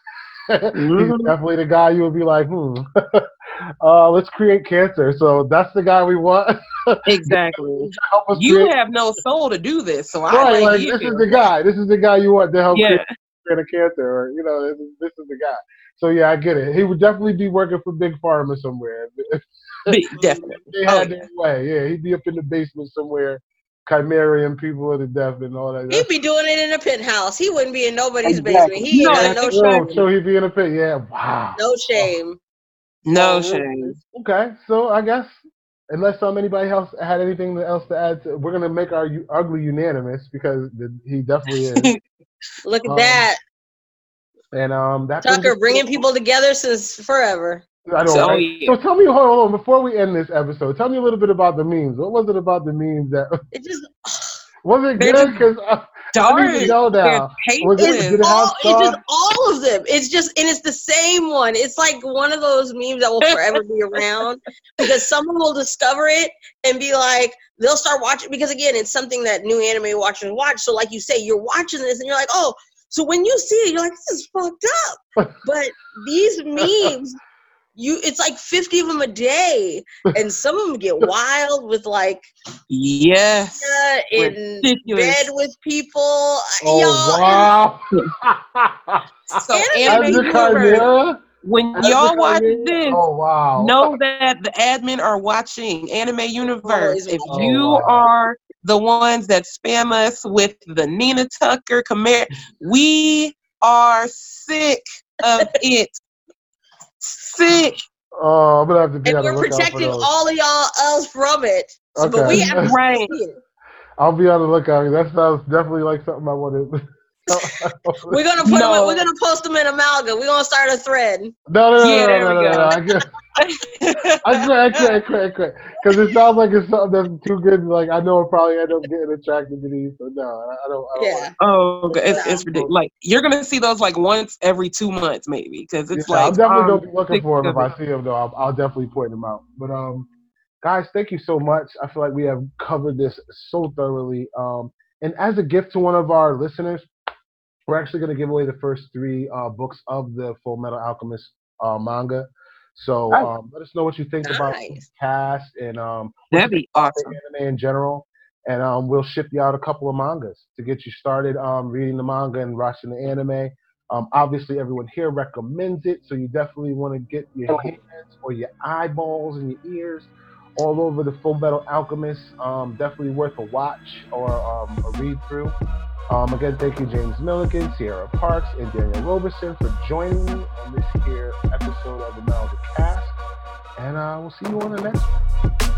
He's Mhm. definitely the guy you would be like, hmm. uh, let's create cancer. So that's the guy we want. Exactly. You create. have no soul to do this, so I Right, like like, you. this is the guy. This is the guy you want to help yeah. create create a cancer, or you know, this is, this is the guy. So yeah, I get it. He would definitely be working for Big Pharma somewhere. Definitely. they Oh, had yeah. way, yeah, he'd be up in the basement somewhere, chimerian people to the death and all that. He'd be doing it in a penthouse. He wouldn't be in nobody's Exactly. basement. He No, ain't got that's no Oh, shame. so he'd be in a pit. Yeah, wow. No shame. No Oh, shame. Okay, so I guess unless um anybody else had anything else to add, to, we're gonna make our ugly unanimous because the, he definitely is. Look at Um, that. and um, that Tucker us- bringing people together since forever. I know. So, right? yeah. So tell me, hold on, before we end this episode, tell me a little bit about the memes. What was it about the memes that It just was it good? Because I, I Darn. need to know They're now. Was it- tasteless. did it have all it's just all of them. It's just and it's the same one. It's like one of those memes that will forever be around because someone will discover it and be like they'll start watching because again it's something that new anime watchers watch. So like you say, you're watching this and you're like, oh, so when you see it, you're like, this is fucked up. But these memes. You, it's like fifty of them a day, and some of them get wild with like Yes. in Ridiculous. bed with people. Oh Y'all, wow! So Anime As anime the universe, when As y'all watch this, Oh wow! know that the admin are watching Anime oh, Universe. Always If watching. you Oh, wow. are the ones that spam us with the Nina Tucker Chimera, we are sick of it. Sick. Oh, I'm gonna have to be and on we're lookout for protecting all of y'all else from it. So, But we have Right. I'll be on the lookout. That sounds definitely like something I wanted. We're gonna put No. them. We're gonna post them in Amalga. We're gonna start a thread. No, no, no, Yeah, no, no, no, no, no. I guess I quit, I quit, I quit, I quit. Because it sounds like it's something that's too good. Like I know I'll probably end up getting attracted to these. So no, I I don't. I don't Yeah. Oh, God, it's, it's ridiculous. Like you're gonna see those like once every two months, maybe, because it's yeah, like I'm definitely um, gonna be looking for them if I see them. Though I'll, I'll definitely point them out. But um, guys, thank you so much. I feel like we have covered this so thoroughly. Um, and as a gift to one of our listeners, we're actually gonna give away the first three uh books of the Full Metal Alchemist uh manga. So Nice. um, let us know what you think about the Nice. cast and um That'd be awesome. anime in general. And um, we'll ship you out a couple of mangas to get you started um, reading the manga and watching the anime. Um, obviously, everyone here recommends it, so you definitely want to get your hands or your eyeballs and your ears all over the Full Metal Alchemist. Um, definitely worth a watch or um, a read through. Um, again, thank you, James Milligan, Sierra Parks, and Daniel Roberson for joining me on this here episode of the Manga Cast. And uh, we'll see you on the next one.